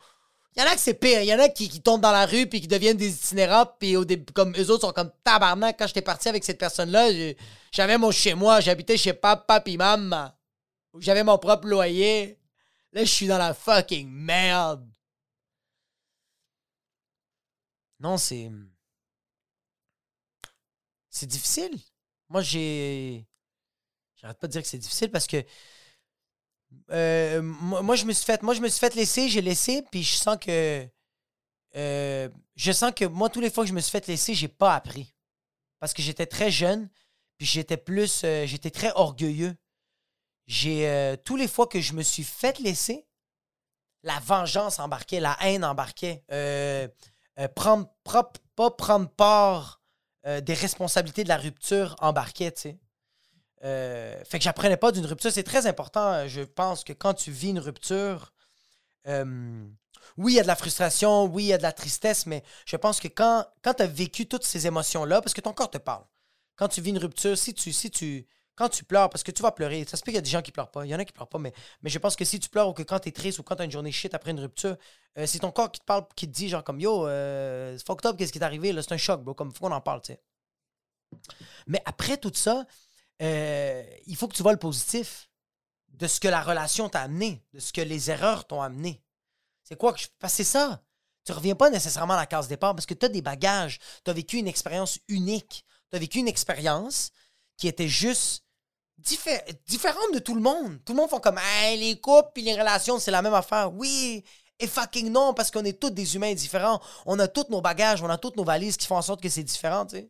Il y en a que c'est pire. Il y en a qui, tombent dans la rue puis qui deviennent des itinérants. Puis comme eux autres sont comme tabarnak. Quand j'étais parti avec cette personne-là, j'avais mon chez moi. J'habitais chez papa puis maman. j'avais mon propre loyer. Là, je suis dans la fucking merde. Non, c'est. C'est difficile. Moi, j'ai. J'arrête pas de dire que c'est difficile parce que. Euh, moi, je me suis fait, moi, je me suis laisser, j'ai laissé, puis je sens que. Euh, je sens que moi, tous les fois que je me suis fait laisser, j'ai pas appris. Parce que j'étais très jeune, puis j'étais plus. Euh, j'étais très orgueilleux. J'ai. tous les fois que je me suis fait laisser, la vengeance embarquait, la haine embarquait. prendre, pas prendre part des responsabilités de la rupture embarquait, tu sais. Euh, fait que j'apprenais pas d'une rupture. C'est très important. Je pense que quand tu vis une rupture, euh, oui, il y a de la frustration, oui, il y a de la tristesse, mais je pense que quand, quand tu as vécu toutes ces émotions-là, parce que ton corps te parle, quand tu vis une rupture, si tu, si tu, quand tu pleures, parce que tu vas pleurer, ça se peut qu'il y a des gens qui pleurent pas, il y en a qui pleurent pas, mais, mais je pense que si tu pleures ou que quand tu es triste ou quand tu as une journée shit après une rupture, euh, c'est ton corps qui te parle, qui te dit genre comme yo, fucked up, qu'est-ce qui est arrivé, là, c'est un choc, bro, comme faut qu'on en parle, tu sais. Mais après tout ça, euh, il faut que tu vois le positif de ce que la relation t'a amené, de ce que les erreurs t'ont amené. C'est quoi que je. Parce que c'est ça. Tu reviens pas nécessairement à la case départ parce que tu as des bagages. Tu as vécu une expérience unique. Tu as vécu une expérience qui était juste différente de tout le monde. Tout le monde font comme les couples et les relations, c'est la même affaire. Oui, et fucking non, parce qu'on est tous des humains différents. On a tous nos bagages, on a toutes nos valises qui font en sorte que c'est différent, tu sais.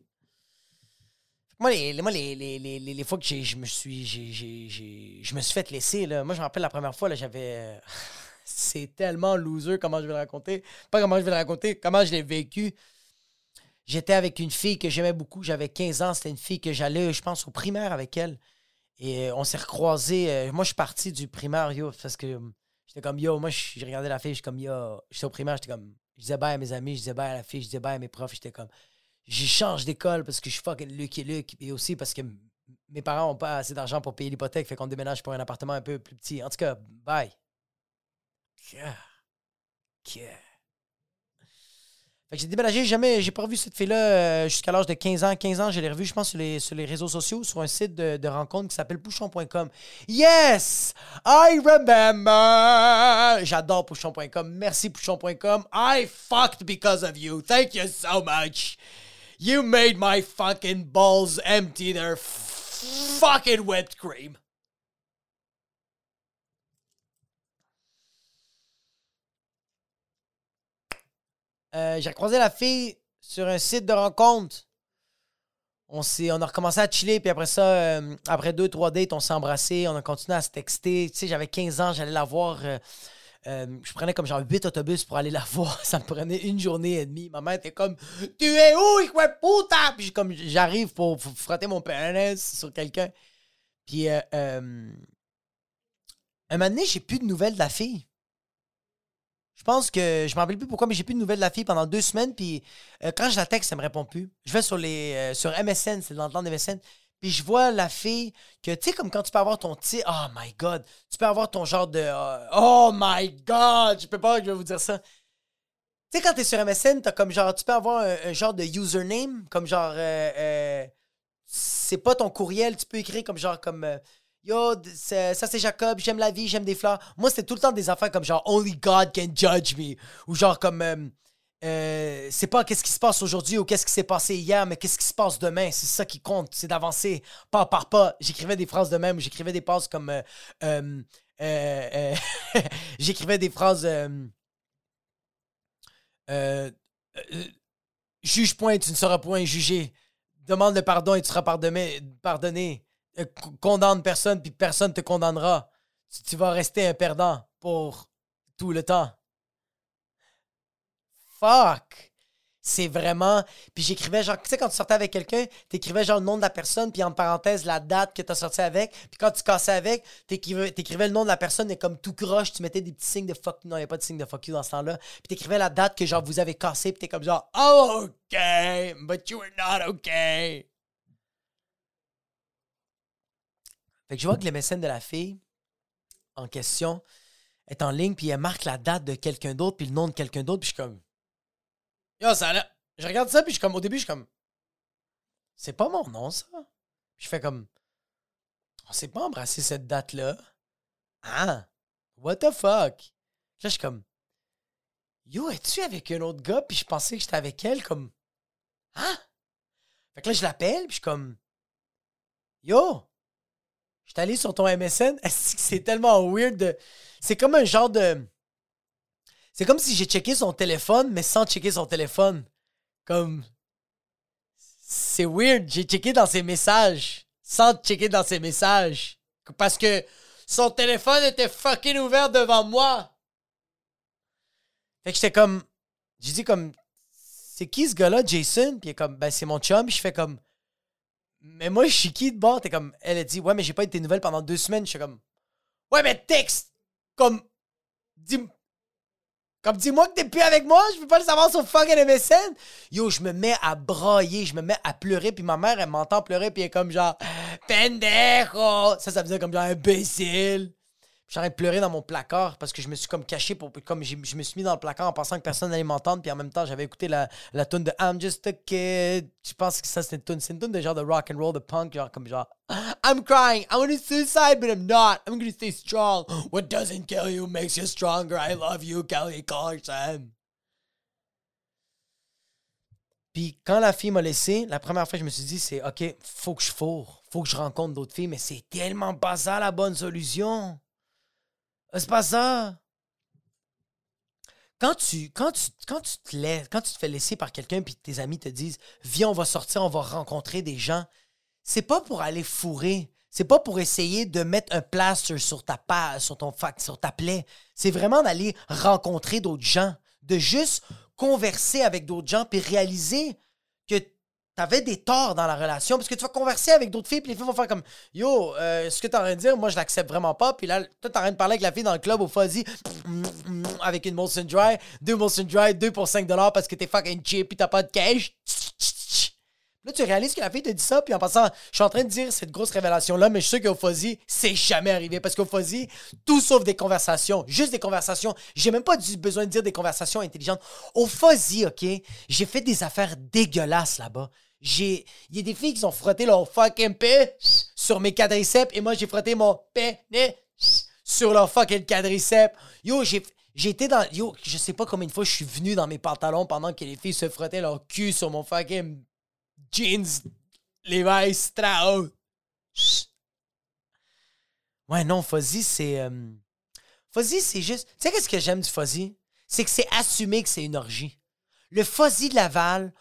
Moi, les, moi, les, les, les, les fois que je me suis je me suis fait laisser, là, moi, je me rappelle la première fois, là, j'avais. c'est tellement loser comment je vais le raconter. Pas comment je vais le raconter, comment je l'ai vécu. J'étais avec une fille que j'aimais beaucoup. J'avais 15 ans. C'était une fille que j'allais, je pense, au primaire avec elle. Et on s'est recroisés. Euh, moi, je suis parti du primaire, yo, parce que j'étais comme, yo, moi, j'ai regardé la fille, j'étais comme, yo, j'étais au primaire, j'étais comme, je disais bye à mes amis, je disais bye à la fille, je disais bye à mes profs, j'étais comme, j'échange d'école parce que je suis fucking Luc et Luc. Et aussi parce que mes parents n'ont pas assez d'argent pour payer l'hypothèque, fait qu'on déménage pour un appartement un peu plus petit. En tout cas, bye. Yeah. Yeah. Fait que j'ai déménagé, jamais, j'ai pas revu cette fille-là euh, jusqu'à l'âge de 15 ans. 15 ans, je l'ai revue, je pense, sur les, sur les réseaux sociaux, sur un site de, de rencontre qui s'appelle pouchon.com. Yes! I remember! J'adore pouchon.com. Merci pouchon.com. I fucked because of you. Thank you so much. You made my fucking balls empty their fucking whipped cream. Euh, j'ai croisé la fille sur un site de rencontre. On, on a recommencé à chiller, puis après ça, euh, après deux, trois dates, on s'est embrassé, on a continué à se texter. Tu sais, j'avais 15 ans, j'allais la voir. Euh, euh, je prenais comme genre 8 autobus pour aller la voir. Ça me prenait une journée et demie. Ma mère était comme Tu es où, hijo puta? Puis comme j'arrive pour, frotter mon pénis sur quelqu'un. Puis euh, euh, un moment donné, j'ai plus de nouvelles de la fille. Je pense que je me rappelle plus pourquoi, mais j'ai plus de nouvelles de la fille pendant deux semaines. Puis quand je la texte, elle me répond plus. Je vais sur les sur MSN, c'est dans le temps de MSN. Puis je vois la fille que, tu sais, comme quand tu peux avoir ton petit. Oh my god. Tu peux avoir ton genre de. Euh, oh my god. Je peux pas, je vais vous dire ça. Tu sais, quand t'es sur MSN, t'as comme genre. Tu peux avoir un, genre de username, comme genre. Euh, euh, c'est pas ton courriel. Tu peux écrire comme genre. comme Yo, ça c'est Jacob, j'aime la vie, j'aime des fleurs. Moi, c'était tout le temps des affaires comme genre Only God can judge me. Ou genre comme. Euh, c'est pas qu'est-ce qui se passe aujourd'hui ou qu'est-ce qui s'est passé hier, mais qu'est-ce qui se passe demain. C'est ça qui compte, c'est d'avancer pas par pas. J'écrivais des phrases de même, j'écrivais des phrases comme. Euh, euh, j'écrivais des phrases. juge point, tu ne seras point jugé. Demande le pardon et tu seras pardonné. pardonné. condamne personne, puis personne te condamnera. tu vas rester un perdant pour tout le temps fuck. C'est vraiment. Puis j'écrivais genre, tu sais, quand tu sortais avec quelqu'un, t'écrivais genre le nom de la personne, puis en parenthèse la date que t'as sorti avec. Puis quand tu cassais avec, t'écrivais, t'écrivais le nom de la personne, et comme tout croche, tu mettais des petits signes de fuck. Non, il n'y a pas de signe de fuck you dans ce temps-là. Puis t'écrivais la date que genre vous avez cassé, puis t'es comme genre, oh, ok, but you were not okay. Fait que je vois que les mécènes de la fille en question est en ligne, puis elle marque la date de quelqu'un d'autre, puis le nom de quelqu'un d'autre, puis je suis comme. Yo, ça là. Je regarde ça, puis je comme, au début, je suis comme, c'est pas mon nom, ça. je fais comme, on s'est pas embrassé cette date-là. Ah, what the fuck? Là, je suis comme, Yo, es-tu avec un autre gars? Puis je pensais que j'étais avec elle, comme, Hein? Fait que là, je l'appelle, puis je suis comme, Yo, je allé sur ton MSN. C'est tellement weird de. C'est comme un genre de. C'est comme si j'ai checké son téléphone, mais sans checker son téléphone. Comme. C'est weird. J'ai checké dans ses messages. Sans checker dans ses messages. Parce que son téléphone était fucking ouvert devant moi. Fait que j'étais comme. J'ai dit comme. C'est qui ce gars-là, Jason? Puis il est comme, ben c'est mon chum. Puis je fais comme. Mais moi, je suis qui de bord? T'es comme. Elle a dit, ouais, mais j'ai pas eu tes nouvelles pendant deux semaines. Je suis comme. Ouais, mais texte! Comme. Dis. Comme dis-moi que t'es plus avec moi, je peux pas le savoir sur fucking MSN. Yo, je me mets à brailler, je me mets à pleurer, puis ma mère, elle m'entend pleurer, puis elle est comme genre, pendejo! Ça, ça veut comme genre imbécile. J'arrête de pleurer dans mon placard parce que je me suis comme caché pour comme je me suis mis dans le placard en pensant que personne n'allait m'entendre puis en même temps j'avais écouté la, la tune de I'm just a kid. Je pense que ça c'est une tune, c'est une tune de genre de rock and roll de punk genre comme genre I'm crying, I want to suicide but I'm not. I'm gonna stay strong. What doesn't kill you makes you stronger. I love you, Kelly Clarkson. Puis quand la fille m'a laissé, la première fois je me suis dit c'est OK, faut que je fourre, faut que je rencontre d'autres filles mais c'est tellement pas ça la bonne solution. C'est pas ça. Quand tu, te laisses, quand tu te fais laisser par quelqu'un puis tes amis te disent Viens, on va sortir, on va rencontrer des gens, c'est pas pour aller fourrer. C'est pas pour essayer de mettre un plaster sur ta page, sur ton fac, sur ta plaie. C'est vraiment d'aller rencontrer d'autres gens, de juste converser avec d'autres gens puis réaliser t'avais des torts dans la relation parce que tu vas converser avec d'autres filles puis les filles vont faire comme yo euh, ce que t'es en train de dire moi je l'accepte vraiment pas puis là toi t'es en train de parler avec la fille dans le club au fuzzy avec une Molson Dry deux Molson Dry deux pour 5 dollars parce que t'es fucking cheap puis t'as pas de cash Là, tu réalises que la fille te dit ça, puis en passant, je suis en train de dire cette grosse révélation-là, mais je sais qu'au Fuzzy, c'est jamais arrivé. Parce qu'au Fuzzy, tout sauf des conversations, juste des conversations. J'ai même pas besoin de dire des conversations intelligentes. Au Fuzzy, OK, j'ai fait des affaires dégueulasses là-bas. J'ai. Il y a des filles qui ont frotté leur fucking paix sur mes quadriceps et moi j'ai frotté mon pénis sur leur fucking quadriceps. Yo, j'ai. J'étais dans. Yo, je sais pas combien de fois je suis venu dans mes pantalons pendant que les filles se frottaient leur cul sur mon fucking jeans Levi Strauss. Ouais, non, Fuzzy, c'est. Euh, Fuzzy, c'est juste. Tu sais, qu'est-ce que j'aime du Fuzzy? C'est que c'est assumé que c'est une orgie. Le Fuzzy de Laval,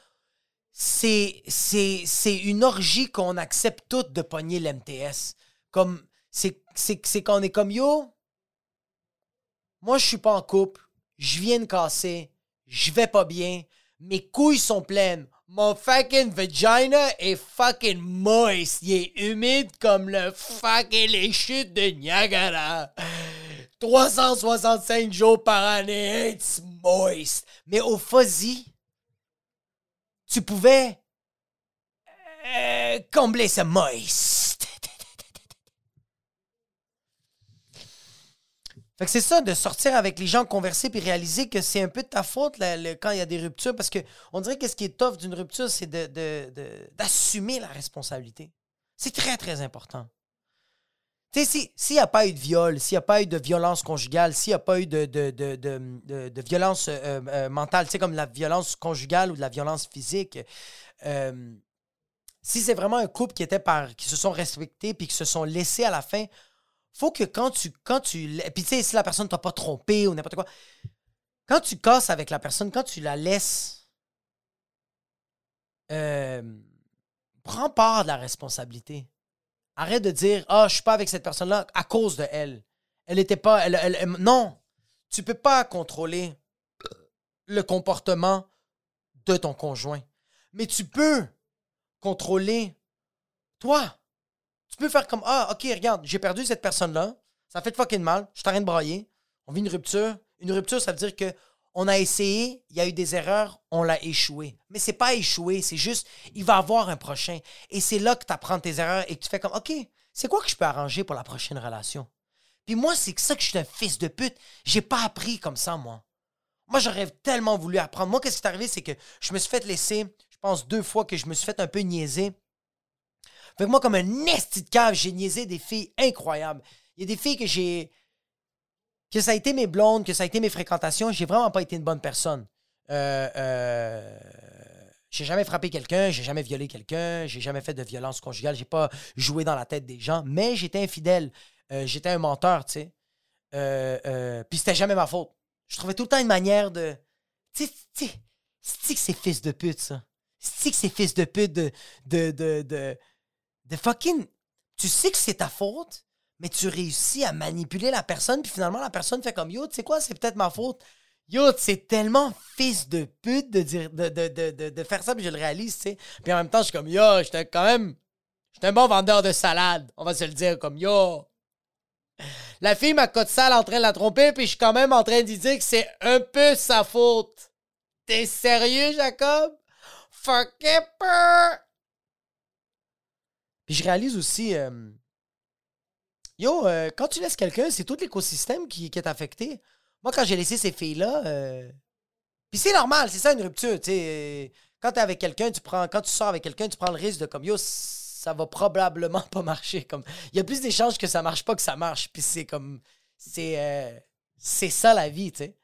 c'est, une orgie qu'on accepte toutes de pogner l'MTS. Comme, c'est, c'est, c'est qu'on est comme yo. Moi, je suis pas en couple. Je viens de casser. Je vais pas bien. Mes couilles sont pleines. Mon fucking vagina est fucking moist. Il est humide comme le fucking les chutes de Niagara. 365 jours par année, it's moist. Mais au fuzzy, tu pouvais euh, combler ce moist. Fait que c'est ça, de sortir avec les gens, converser, puis réaliser que c'est un peu de ta faute quand il y a des ruptures. Parce que on dirait que ce qui est tough d'une rupture, c'est d'assumer la responsabilité. C'est très, très important. Tu sais, s'il n'y a pas eu de viol, s'il n'y a pas eu de violence conjugale, s'il n'y a pas eu de, violence euh, euh, mentale, tu sais, comme la violence conjugale ou de la violence physique, euh, si c'est vraiment un couple qui était par qui se sont respectés puis qui se sont laissés à la fin, faut que quand tu quand tu puis tu sais si la personne t'a pas trompé ou n'importe quoi, quand tu casses avec la personne, quand tu la laisses prends part de la responsabilité. Arrête de dire Ah, oh, je suis pas avec cette personne-là à cause de elle. Elle était pas. Elle, non! Tu peux pas contrôler le comportement de ton conjoint. Mais tu peux contrôler toi. Tu peux faire comme Ah, ok, regarde, j'ai perdu cette personne-là. Ça fait fucking mal. Je suis en train de brailler. On vit une rupture. Une rupture, ça veut dire que on a essayé, il y a eu des erreurs, on l'a échoué. Mais c'est pas échoué, c'est juste, il va avoir un prochain. Et c'est là que tu apprends tes erreurs et que tu fais comme, OK, c'est quoi que je peux arranger pour la prochaine relation? Puis moi, c'est ça que je suis un fils de pute. J'ai pas appris comme ça, moi. Moi, j'aurais tellement voulu apprendre. Moi, qu'est-ce qui est arrivé, c'est que je me suis fait laisser, je pense deux fois que je me suis fait un peu niaiser. Fait que moi, comme un esti de cave, j'ai niaisé des filles incroyables. Il y a des filles que j'ai que ça a été mes blondes, que ça a été mes fréquentations, j'ai vraiment pas été une bonne personne. Euh, euh, j'ai jamais frappé quelqu'un, j'ai jamais violé quelqu'un, j'ai jamais fait de violence conjugale, j'ai pas joué dans la tête des gens, mais j'étais infidèle, euh, j'étais un menteur, tu sais. Euh, Puis c'était jamais ma faute. Je trouvais tout le temps une manière de. Tu sais, que c'est fils de pute, ça? C'est que c'est fils de pute de, de, de, de fucking. Tu sais que c'est ta faute, mais tu réussis à manipuler la personne, puis finalement, la personne fait comme Yo, tu sais quoi, c'est peut-être ma faute. Yo, c'est tellement fils de pute de, dire, de, faire ça, puis je le réalise, tu sais. Puis en même temps, je suis comme Yo, j'étais quand même. J'étais un bon vendeur de salade, on va se le dire, comme Yo. La fille m'a côte sale en train de la tromper, puis je suis quand même en train de dire que c'est un peu sa faute. T'es sérieux, Jacob? Fuck it, Puis je réalise aussi. Euh, yo, euh, quand tu laisses quelqu'un, c'est tout l'écosystème qui, est affecté. Moi, quand j'ai laissé ces filles-là. Euh, puis c'est normal, c'est ça une rupture. Tu sais, quand t'es avec quelqu'un, tu prends. Quand tu sors avec quelqu'un, tu prends le risque de comme yo, ça va probablement pas marcher. Comme il y a plus d'échanges que ça marche pas que ça marche. Puis c'est comme c'est c'est ça la vie, tu sais.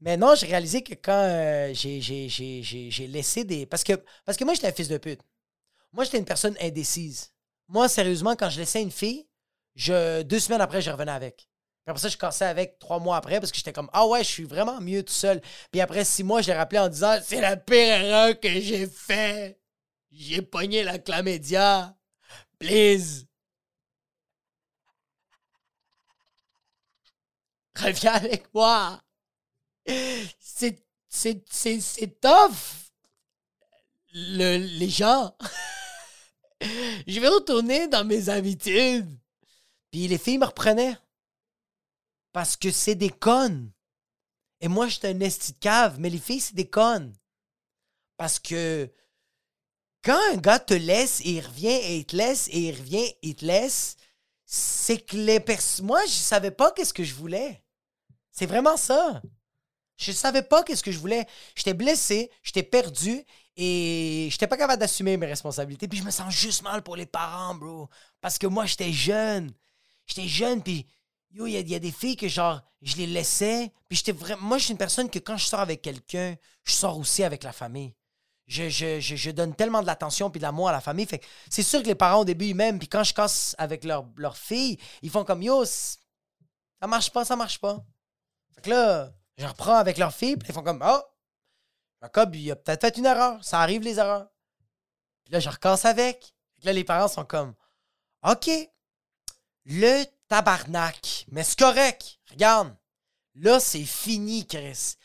Mais non, j'ai réalisé que quand euh, j'ai laissé des. Parce que, parce que moi, j'étais un fils de pute. Moi, j'étais une personne indécise. Moi, sérieusement, quand je laissais une fille, je, deux semaines après, je revenais avec. Puis après ça, je cassais avec trois mois après parce que j'étais comme Ah ouais, je suis vraiment mieux tout seul. Puis après six mois, je l'ai rappelé en disant C'est la pire erreur que j'ai fait. J'ai pogné la clamédia. Please. Reviens avec moi c'est, c'est, c'est, c'est tough. Le, les gens. je vais retourner dans mes habitudes. Puis les filles me reprenaient. Parce que c'est des connes. Et moi, j'étais un esti cave, mais les filles, c'est des connes. Parce que quand un gars te laisse et il revient et il te laisse et il revient et il te laisse, c'est que les personnes. Moi, je savais pas qu'est-ce que je voulais. C'est vraiment ça. Je savais pas qu'est-ce que je voulais. J'étais blessé, j'étais perdu et j'étais pas capable d'assumer mes responsabilités. Puis je me sens juste mal pour les parents, bro. Parce que moi, j'étais jeune. J'étais jeune, puis yo, il y, a des filles que genre, je les laissais. Puis j'étais vraiment. Moi, je suis une personne que quand je sors avec quelqu'un, je sors aussi avec la famille. Je, je, donne tellement de l'attention puis de l'amour à la famille. C'est sûr que les parents, au début, ils m'aiment. Puis quand je casse avec leur, leur fille, ils font comme yo, ça marche pas, ça marche pas. Fait là, je reprends avec leur fille, puis ils font comme Oh, Jacob, il a peut-être fait une erreur. Ça arrive, les erreurs. Puis là, je recasse avec. là, les parents sont comme OK, le tabarnak. Mais c'est correct. Regarde. Là, c'est fini, Chris.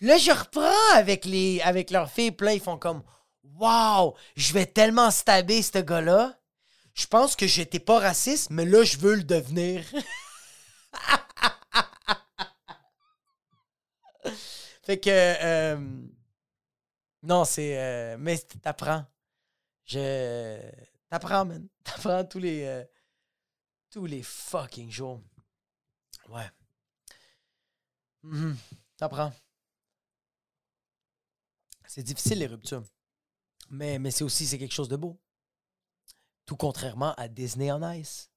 Là, je reprends avec, les, avec leur fille, puis là, ils font comme Wow, je vais tellement stabber ce gars-là. Je pense que j'étais pas raciste, mais là, je veux le devenir. Fait que. Euh, non, c'est. Euh, mais t'apprends. Je. T'apprends, man. T'apprends tous les. Euh, tous les fucking jours. Ouais. T'apprends. C'est difficile, les ruptures. Mais, mais c'est aussi c'est quelque chose de beau. Tout contrairement à Disney on Ice.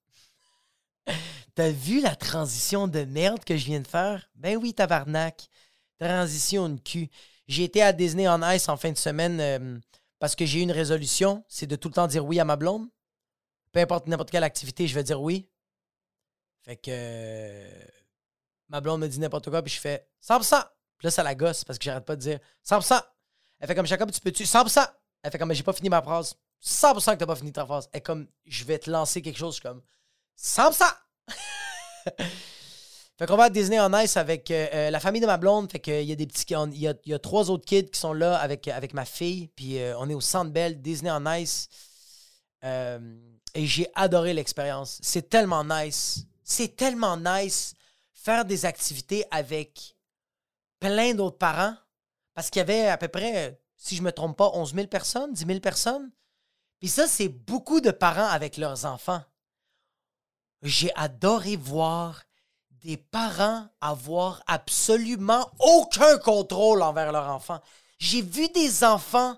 T'as vu la transition de merde que je viens de faire? Ben oui, tabarnak. Transition de cul. J'ai été à Disney en Ice en fin de semaine euh, parce que j'ai eu une résolution, c'est de tout le temps dire oui à ma blonde. Peu importe n'importe quelle activité, je vais dire oui. Fait que euh, ma blonde me dit n'importe quoi, puis je fais 100%. Puis là, ça la gosse parce que j'arrête pas de dire 100%. Elle fait comme Jacob, tu peux-tu 100%. Elle fait comme j'ai pas fini ma phrase. 100% que t'as pas fini ta phrase. Elle comme je vais te lancer quelque chose, je suis comme 100%. Fait qu'on va à Disney en Ice avec euh, euh, la famille de ma blonde. Fait qu'il y a des petits. Il y y a, trois autres kids qui sont là avec, avec ma fille. Puis on est au Centre Bell, Disney en Ice. Et j'ai adoré l'expérience. C'est tellement nice. C'est tellement nice faire des activités avec plein d'autres parents. Parce qu'il y avait à peu près, si je me trompe pas, 11 000 personnes, 10 000 personnes. Puis ça, c'est beaucoup de parents avec leurs enfants. J'ai adoré voir des parents avoir absolument aucun contrôle envers leur enfant. J'ai vu des enfants,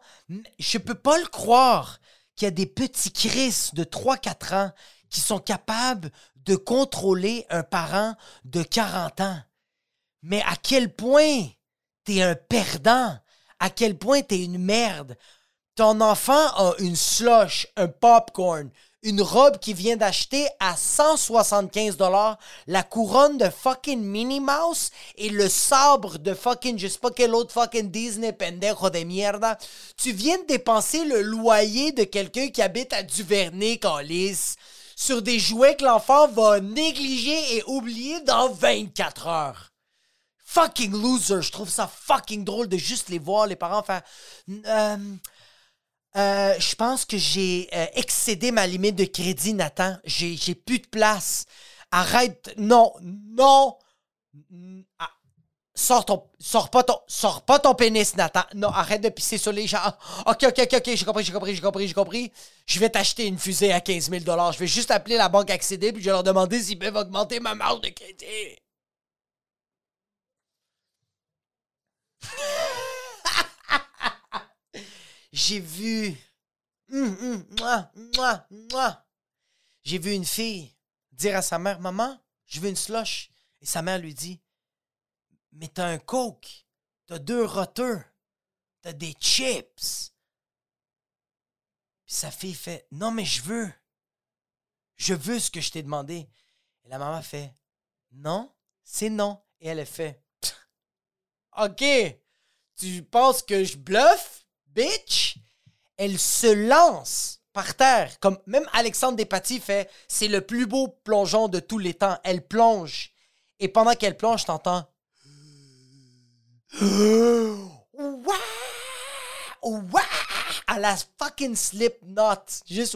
je peux pas le croire, qu'il y a des petits Chris de 3-4 ans qui sont capables de contrôler un parent de 40 ans. Mais à quel point t'es un perdant, à quel point t'es une merde. Ton enfant a une slush, un popcorn, une robe qui vient d'acheter à 175 dollars, la couronne de fucking Minnie Mouse et le sabre de fucking je sais pas quel autre fucking Disney pendejo de mierda. Tu viens de dépenser le loyer de quelqu'un qui habite à Duvernay, Calis, sur des jouets que l'enfant va négliger et oublier dans 24 heures. Fucking loser, je trouve ça fucking drôle de juste les voir, les parents faire... Euh, euh, je pense que j'ai euh, excédé ma limite de crédit, Nathan. J'ai, j'ai plus de place. Arrête. Non, non. Ah. Sors, ton, sors, pas ton, sors pas ton pénis, Nathan. Non, arrête de pisser sur les gens. Ok, ok, ok, ok, j'ai compris, j'ai compris, j'ai compris, j'ai compris. Je vais t'acheter une fusée à 15 000 Je vais juste appeler la banque accédée puis je vais leur demander s'ils peuvent augmenter ma marge de crédit. J'ai vu. Hum, hum, J'ai vu une fille dire à sa mère Maman, je veux une slush. Et sa mère lui dit Mais t'as un coke, t'as deux roteux, t'as des chips. Puis sa fille fait Non, mais je veux. Je veux ce que je t'ai demandé. Et la maman fait Non, c'est non. Et elle fait OK, tu penses que je bluffe? Bitch, elle se lance par terre. Comme même Alexandre Despatie fait, c'est le plus beau plongeon de tous les temps. Elle plonge. Et pendant qu'elle plonge, t'entends. À la fucking slip knot. Juste.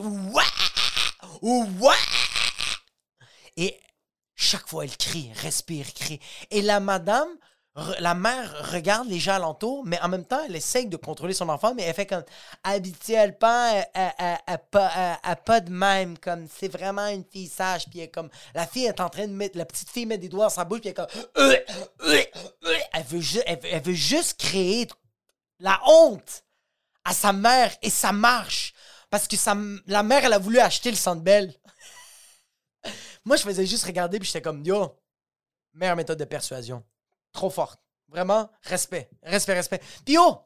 Et chaque fois, elle crie, respire, crie. Et la madame la mère regarde les gens alentour, mais en même temps, elle essaye de contrôler son enfant, mais elle fait comme habituellement, elle, elle, pas, de même, comme c'est vraiment une fille sage, puis elle, comme la fille est en train de mettre, la petite fille met des doigts dans sa bouche, puis elle est comme elle veut, elle, veut juste créer la honte à sa mère et ça marche parce que la mère, elle a voulu acheter le Sandbell. Moi, je faisais juste regarder, puis j'étais comme yo, meilleure méthode de persuasion trop forte. Vraiment, respect. Respect, respect. Puis oh!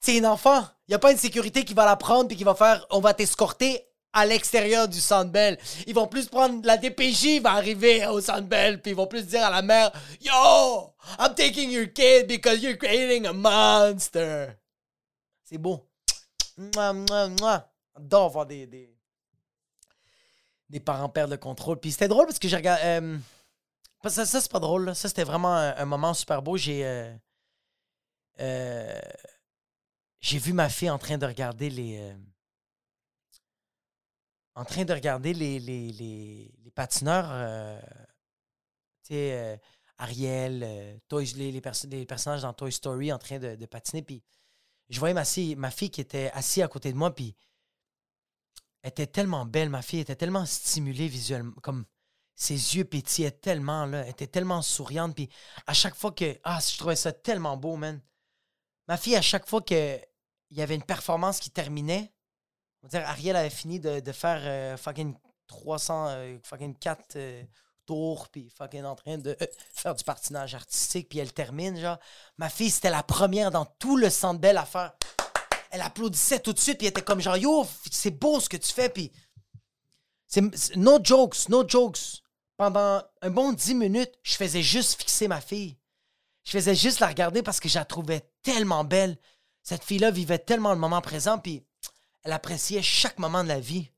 C'est un enfant. Il n'y a pas une sécurité qui va la prendre puis qui va faire on va t'escorter à l'extérieur du Sandbell. Ils vont plus prendre la DPJ va arriver au Sandbell puis ils vont plus dire à la mère Yo, I'm taking your kid because you're creating a monster. C'est beau. Moi, moi. J'adore voir des, des, des parents perdre le contrôle. Puis c'était drôle parce que j'ai regardé. Euh, ça, c'est pas drôle. Ça, c'était vraiment un, moment super beau. J'ai. Euh, euh, j'ai vu ma fille en train de regarder les. Euh, en train de regarder les, les, les, patineurs. tu sais, Ariel, les, les, personnages dans Toy Story en train de, de patiner. Puis je voyais ma fille, ma fille qui était assise à côté de moi. Puis elle était tellement belle, ma fille était tellement stimulée visuellement. Comme ses yeux pétillaient tellement, là. Était tellement souriante. Puis à chaque fois que. Ah, je trouvais ça tellement beau, man. Ma fille, à chaque fois qu'il y avait une performance qui terminait, on va dire, Ariel avait fini de, faire euh, fucking 300, euh, fucking 4 euh, tours, puis fucking en train de faire du patinage artistique, puis elle termine, genre. Ma fille, c'était la première dans tout le centre belle à faire. Elle applaudissait tout de suite, puis elle était comme genre, yo, c'est beau ce que tu fais, puis. C'est no jokes, no jokes pendant un bon dix minutes, je faisais juste fixer ma fille. Je faisais juste la regarder parce que je la trouvais tellement belle. Cette fille-là vivait tellement le moment présent, puis elle appréciait chaque moment de la vie.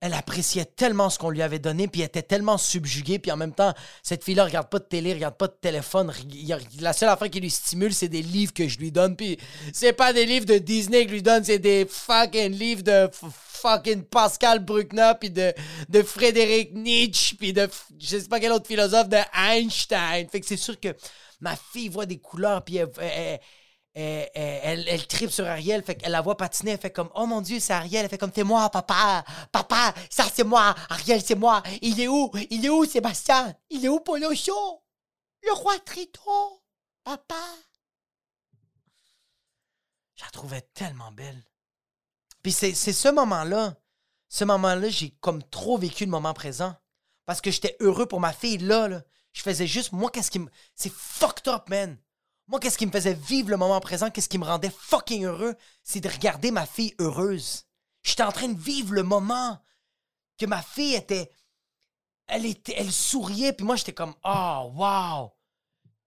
Elle appréciait tellement ce qu'on lui avait donné, puis était tellement subjuguée, puis en même temps, cette fille-là regarde pas de télé, regarde pas de téléphone. La seule affaire qui lui stimule, c'est des livres que je lui donne, puis c'est pas des livres de Disney que je lui donne, c'est des fucking livres de fucking Pascal Bruckner, puis de, de Frédéric Nietzsche, puis de je sais pas quel autre philosophe, de Einstein. Fait que c'est sûr que ma fille voit des couleurs, puis elle, tripe sur Ariel, fait qu'elle la voit patiner, elle fait comme Oh mon Dieu, c'est Ariel, elle fait comme C'est moi, papa, papa, ça c'est moi, Ariel c'est moi, il est où, il est où Sébastien, il est où Polocho, le roi Trito, papa? Je la trouvais tellement belle. Puis c'est ce moment-là, ce moment-là, j'ai comme trop vécu le moment présent. Parce que j'étais heureux pour ma fille là, là. Je faisais juste, moi, qu'est-ce qui me. C'est fucked up, man. Moi, qu'est-ce qui me faisait vivre le moment présent, qu'est-ce qui me rendait fucking heureux, c'est de regarder ma fille heureuse. J'étais en train de vivre le moment que ma fille était. Elle souriait, puis moi, j'étais comme, oh, wow.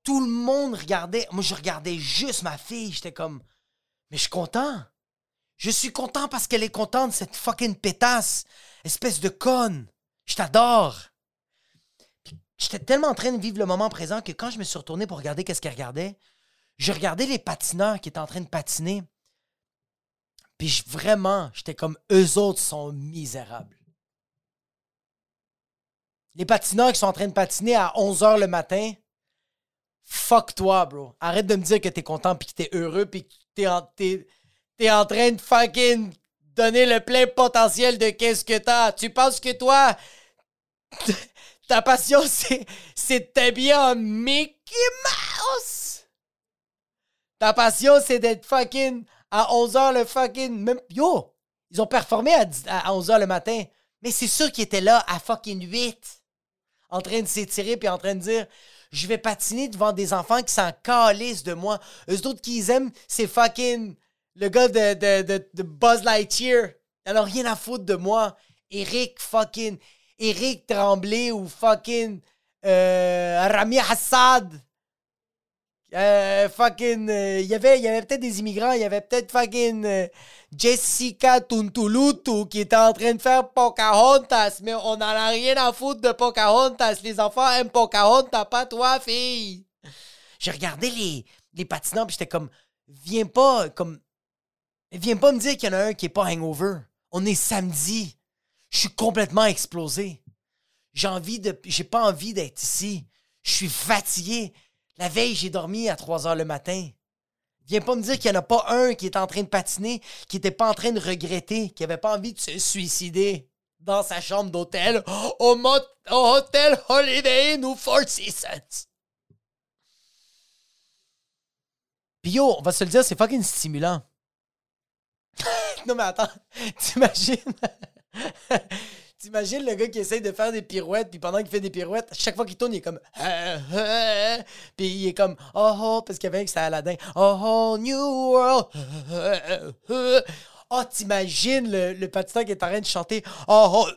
Tout le monde regardait. Moi, je regardais juste ma fille. J'étais comme, mais je suis content. Je suis content parce qu'elle est contente, cette fucking pétasse. Espèce de conne. Je t'adore. J'étais tellement en train de vivre le moment présent que quand je me suis retourné pour regarder qu'est-ce qu'elle regardait, je regardais les patineurs qui étaient en train de patiner. Puis vraiment, j'étais comme eux autres sont misérables. Les patineurs qui sont en train de patiner à 11h le matin, fuck toi, bro. Arrête de me dire que t'es content puis que t'es heureux puis que t'es en, t'es en train de fucking donner le plein potentiel de qu'est-ce que t'as. Tu penses que toi, ta passion, c'est, c'est de t'habiller en Mickey Mouse. Ta passion, c'est d'être fucking à 11h le fucking... Même, yo, ils ont performé à, à 11h le matin. Mais c'est sûr qu'ils étaient là à fucking 8. En train de s'étirer puis en train de dire je vais patiner devant des enfants qui s'en calissent de moi. Eux autres qui aiment, c'est fucking le gars de, de, de, Buzz Lightyear. Il a rien à foutre de moi. Eric fucking. Eric Tremblay ou fucking. Euh, Rami Hassad. Euh, fucking. Euh, il y avait, peut-être des immigrants. Il y avait peut-être fucking. Jessica Tuntulutu qui était en train de faire Pocahontas. Mais on n'en a rien à foutre de Pocahontas. Les enfants aiment Pocahontas, pas toi, fille. J'ai regardé les, les patinants puis j'étais comme. Viens pas, comme Viens pas me dire qu'il y en a un qui est pas hangover. On est samedi. Je suis complètement explosé. J'ai envie de. J'ai pas envie d'être ici. Je suis fatigué. La veille, j'ai dormi à 3 heures le matin. Viens pas me dire qu'il y en a pas un qui est en train de patiner, qui était pas en train de regretter, qui avait pas envie de se suicider dans sa chambre d'hôtel au, au Hôtel Holiday Inn ou Four Seasons. Pis yo, on va se le dire, c'est fucking stimulant. non, mais attends, t'imagines? T'imagines le gars qui essaye de faire des pirouettes, puis pendant qu'il fait des pirouettes, chaque fois qu'il tourne, il est comme. Puis il est comme. Oh oh, parce qu'il y avait que c'était Aladdin. Oh oh, New World. Oh, t'imagines le, le qui est en train de chanter. Oh oh,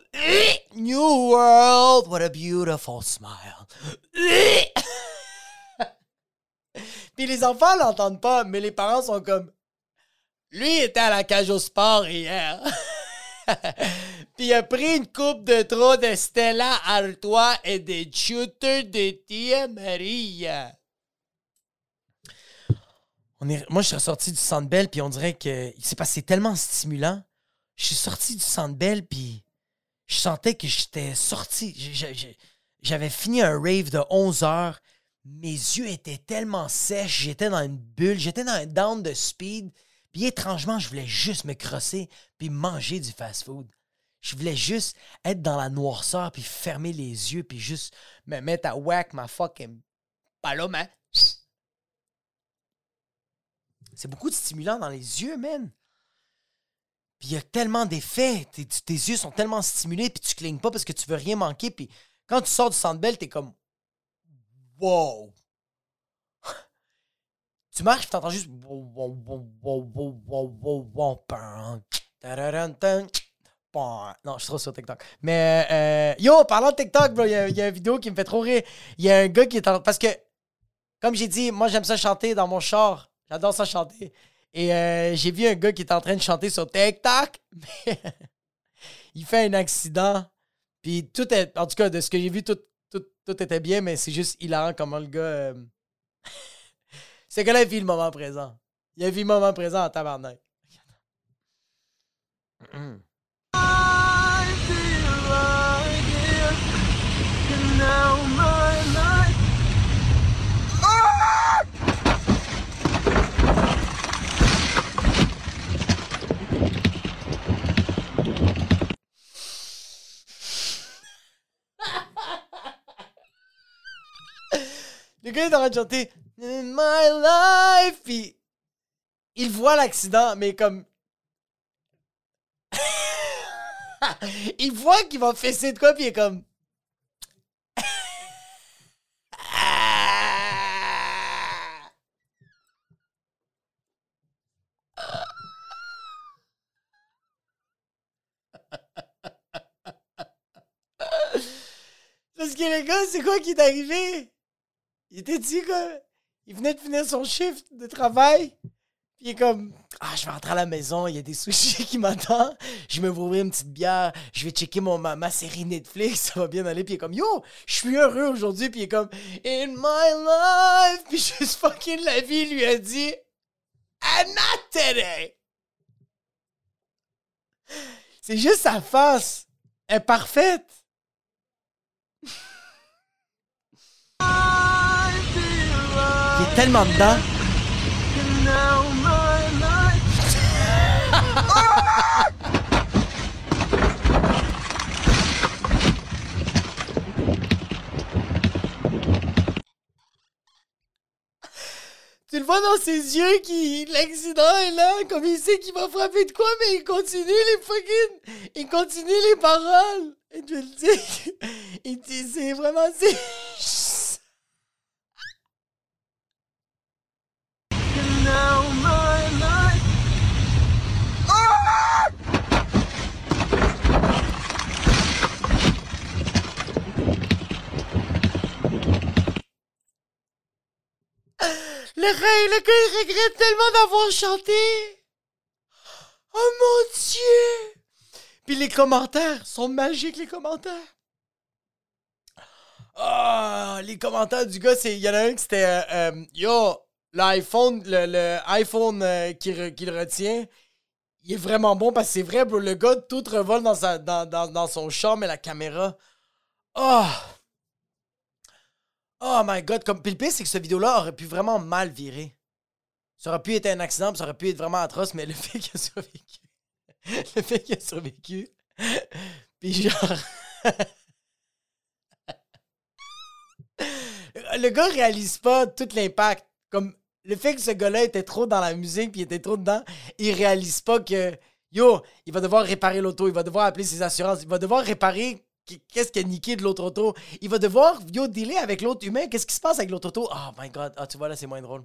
New World, what a beautiful smile. Puis les enfants l'entendent pas, mais les parents sont comme. Lui était à la cage au sport hier. Puis il a pris une coupe de trop de Stella Artois et des shooters de Tia Maria. Moi, je suis sorti du Centre puis on dirait que c'est passé tellement stimulant. Je suis sorti du Centre puis je sentais que j'étais sorti. J'avais fini un rave de 11 heures. Mes yeux étaient tellement sèches. J'étais dans une bulle. J'étais dans un down de speed. Puis étrangement, je voulais juste me crosser puis manger du fast-food. Je voulais juste être dans la noirceur puis fermer les yeux puis juste me mettre à whack ma fucking paloma. C'est beaucoup de stimulants dans les yeux, man. Puis il y a tellement d'effets. Tes, tes, yeux sont tellement stimulés puis tu clignes pas parce que tu veux rien manquer. Puis quand tu sors du tu t'es comme Wow! Tu marches, t'entends juste. Non, je suis trop sur TikTok. Mais euh, yo, parlant de TikTok, bro, il y, a, une vidéo qui me fait trop rire. Il y a un gars qui est en. Parce que, comme j'ai dit, moi j'aime ça chanter dans mon char. J'adore ça chanter. Et euh, j'ai vu un gars qui est en train de chanter sur TikTok. Mais il fait un accident. Puis tout est. En tout cas, de ce que j'ai vu, tout, tout, tout, était bien, mais c'est juste hilarant comment le gars. C'est que là, il vit le moment présent. Il a vu le moment présent en tabarnak. Le gars est en train de chanter In my life. Puis il voit l'accident, mais comme. il voit qu'il va fesser de quoi, puis il est comme. Parce que le gars, c'est quoi qui est arrivé? Il était dit quoi? Il venait de finir son shift de travail. Puis il est comme Ah, je vais rentrer à la maison, il y a des sushis qui m'attendent. Je vais ouvrir une petite bière, je vais checker mon, ma, série Netflix, ça va bien aller. Puis il est comme Yo, je suis heureux aujourd'hui. Puis il est comme In my life. Puis juste fucking la vie lui a dit I'm not today. C'est juste sa face. Elle est parfaite. Tellement dedans. Tu le vois dans ses yeux qui l'accident est là, comme il sait qu'il va frapper de quoi, mais il continue les fucking. Il continue les paroles. Et tu le dis. Il dit c'est vraiment. Le, le gars, il regrette tellement d'avoir chanté. Oh mon Dieu! Puis les commentaires sont magiques, les commentaires. Ah, les commentaires du gars. Il y en a un qui c'était. Euh, euh, yo, l'iPhone, le, iPhone euh, qui, retient, il est vraiment bon parce que c'est vrai, bro. Le gars, tout revole dans, sa, dans, dans, son champ, mais la caméra. Oh! Oh my god, comme c'est que cette vidéo-là aurait pu vraiment mal virer. Ça aurait pu être un accident, ça aurait pu être vraiment atroce, mais le fait qu'il a survécu. le fait qu'il a survécu. Puis genre. le gars réalise pas tout l'impact. Comme le fait que ce gars-là était trop dans la musique puis il était trop dedans, il réalise pas que yo, il va devoir réparer l'auto, il va devoir appeler ses assurances, il va devoir réparer qu'est-ce qu'il a niqué de l'autre auto? Il va devoir, yo, dealer avec l'autre humain. Qu'est-ce qui se passe avec l'autre auto? Oh my god. Ah, tu vois, là, c'est moins drôle.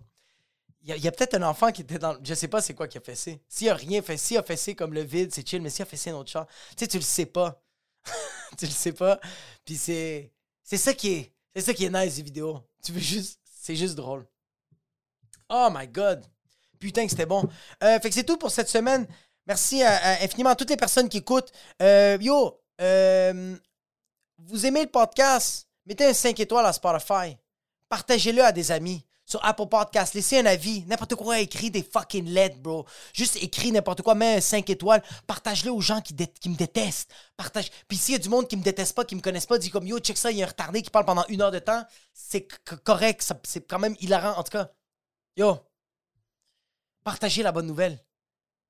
Il y a, peut-être un enfant qui était dans. Je sais pas c'est quoi qui a fessé. S'il a rien fait, s'il a fessé comme le vide, c'est chill, mais s'il a fessé un autre chat, tu sais, tu le sais pas. tu le sais pas. Puis c'est. C'est ça qui est. C'est ça qui est nice des vidéos. Tu veux juste. C'est juste drôle. Oh my god. Putain que c'était bon. Euh, fait que c'est tout pour cette semaine. Merci infiniment à toutes les personnes qui écoutent. Euh, yo, euh, vous aimez le podcast, mettez un 5 étoiles à Spotify. Partagez-le à des amis. Sur Apple Podcast, laissez un avis. N'importe quoi, écrit des fucking lettres, bro. Juste écris n'importe quoi, mets un 5 étoiles. Partage-le aux gens qui, me détestent. Partage. Puis s'il y a du monde qui me déteste pas, qui me connaissent pas, dis comme yo, check ça, il y a un retardé qui parle pendant une heure de temps. C'est correct. C'est quand même hilarant. En tout cas, yo, partagez la bonne nouvelle.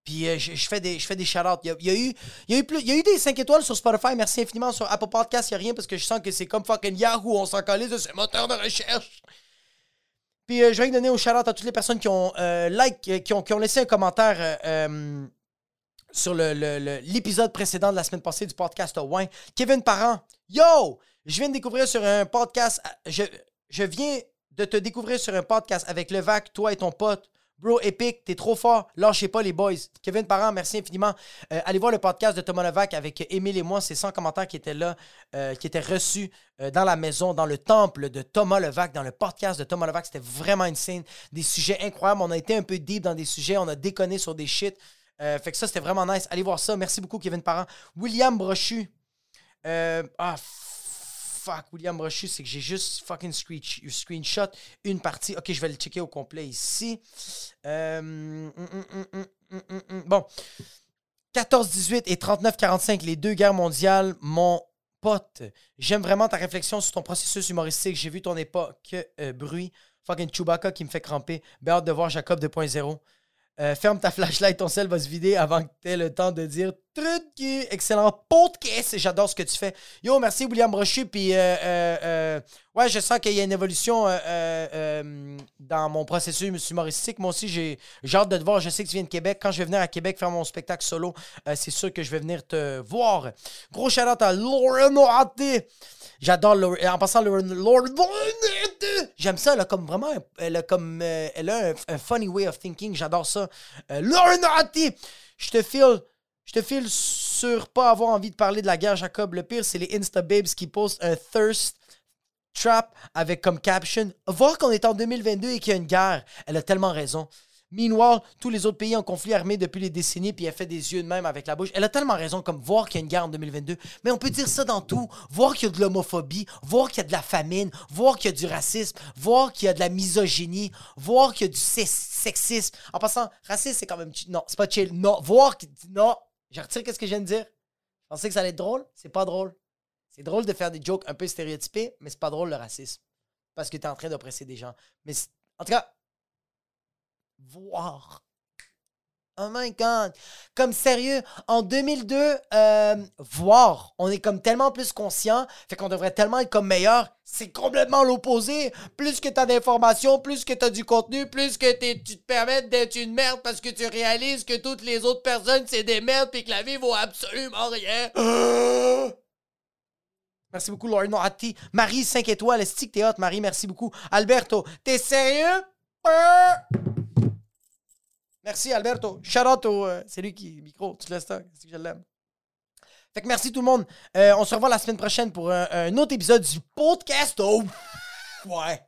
Puis euh, je, fais des, je fais des. Il a, eu, il, y a eu plus, il y a eu des 5 étoiles sur Spotify. Merci infiniment. Sur Apple Podcast, il n'y a rien parce que je sens que c'est comme fucking Yahoo. On s'en calise de ce moteur de recherche. Puis euh, je vais donner un shout-out à toutes les personnes qui ont euh, like, qui ont, qui ont laissé un commentaire sur l'épisode précédent de la semaine passée du podcast Wine. Kevin Parent, yo! Je viens de découvrir sur un podcast. Je, je viens de te découvrir sur un podcast avec Levac, toi et ton pote. Bro, Epic, t'es trop fort. Lâchez pas les boys. Kevin Parent, merci infiniment. Euh, allez voir le podcast de Thomas Levac avec Émile et moi. C'est 100 commentaires qui étaient là, euh, qui étaient reçus euh, dans la maison, dans le temple de Thomas Levac, dans le podcast de Thomas Levac. C'était vraiment une scène. Des sujets incroyables. On a été un peu deep dans des sujets. On a déconné sur des shit. fait que ça, c'était vraiment nice. Allez voir ça. Merci beaucoup, Kevin Parent. William Brochu. ah, fuck, William Brochu, c'est que j'ai juste fucking screenshot une partie. Ok, je vais le checker au complet ici. Euh, hum, hum, hum, bon. 14-18 et 39-45, les deux guerres mondiales, mon pote. J'aime vraiment ta réflexion sur ton processus humoristique. J'ai vu ton époque euh, bruit. Fucking Chewbacca qui me fait cramper. Ben hâte de voir Jacob 2.0. Euh, ferme ta flashlight, ton sel va se vider avant que tu aies le temps de dire truc. Excellent podcast. J'adore ce que tu fais. Yo, merci William Brochu. Puis, euh, euh, euh, ouais, je sens qu'il y a une évolution dans mon processus humoristique. Moi aussi, j'ai hâte de te voir. Je sais que tu viens de Québec. Quand je vais venir à Québec faire mon spectacle solo, c'est sûr que je vais venir te voir. Gros shout à Lauren Oaté. J'adore Lauren. En passant, Lauren. Lauren J'aime ça. Elle a comme vraiment. Elle a comme. elle a un, un funny way of thinking. J'adore ça. Lauren Oaté. Je te file. Je te file sur pas avoir envie de parler de la guerre, Jacob. Le pire, c'est les Insta Babes qui postent un thirst trap avec comme caption Voir qu'on est en 2022 et qu'il y a une guerre. Elle a tellement raison. Meanwhile, tous les autres pays en conflit armé depuis les décennies, puis elle fait des yeux de même avec la bouche. Elle a tellement raison, comme voir qu'il y a une guerre en 2022. Mais on peut dire ça dans tout. Voir qu'il y a de l'homophobie, voir qu'il y a de la famine, voir qu'il y a du racisme, voir qu'il y a de la misogynie, voir qu'il y a du sex- sexisme. En passant, racisme, c'est quand même... Non, c'est pas chill. Non, voir... Non, je retire qu'est-ce que je viens de dire. Je pensais que ça allait être drôle. C'est pas drôle. C'est drôle de faire des jokes un peu stéréotypés, mais c'est pas drôle le racisme. Parce que t'es en train d'oppresser des gens. Mais en tout cas, voir. Oh my god. Comme sérieux, en 2002, euh, voir, on est comme tellement plus conscient, fait qu'on devrait tellement être comme meilleur. C'est complètement l'opposé. Plus que t'as d'informations, plus que t'as du contenu, plus que t'es- tu te permets d'être une merde parce que tu réalises que toutes les autres personnes, c'est des merdes puis que la vie vaut absolument rien. Merci beaucoup, Lauren Noati. Marie, 5 étoiles. Que t'es hot, Marie? Merci beaucoup. Alberto, t'es sérieux? Merci, Alberto. Shout out au. euh, c'est lui qui. Micro, tu laisses ça. C'est que je l'aime. Fait que merci tout le monde. Euh, on se revoit la semaine prochaine pour un, un autre épisode du podcast. Oh! Ouais.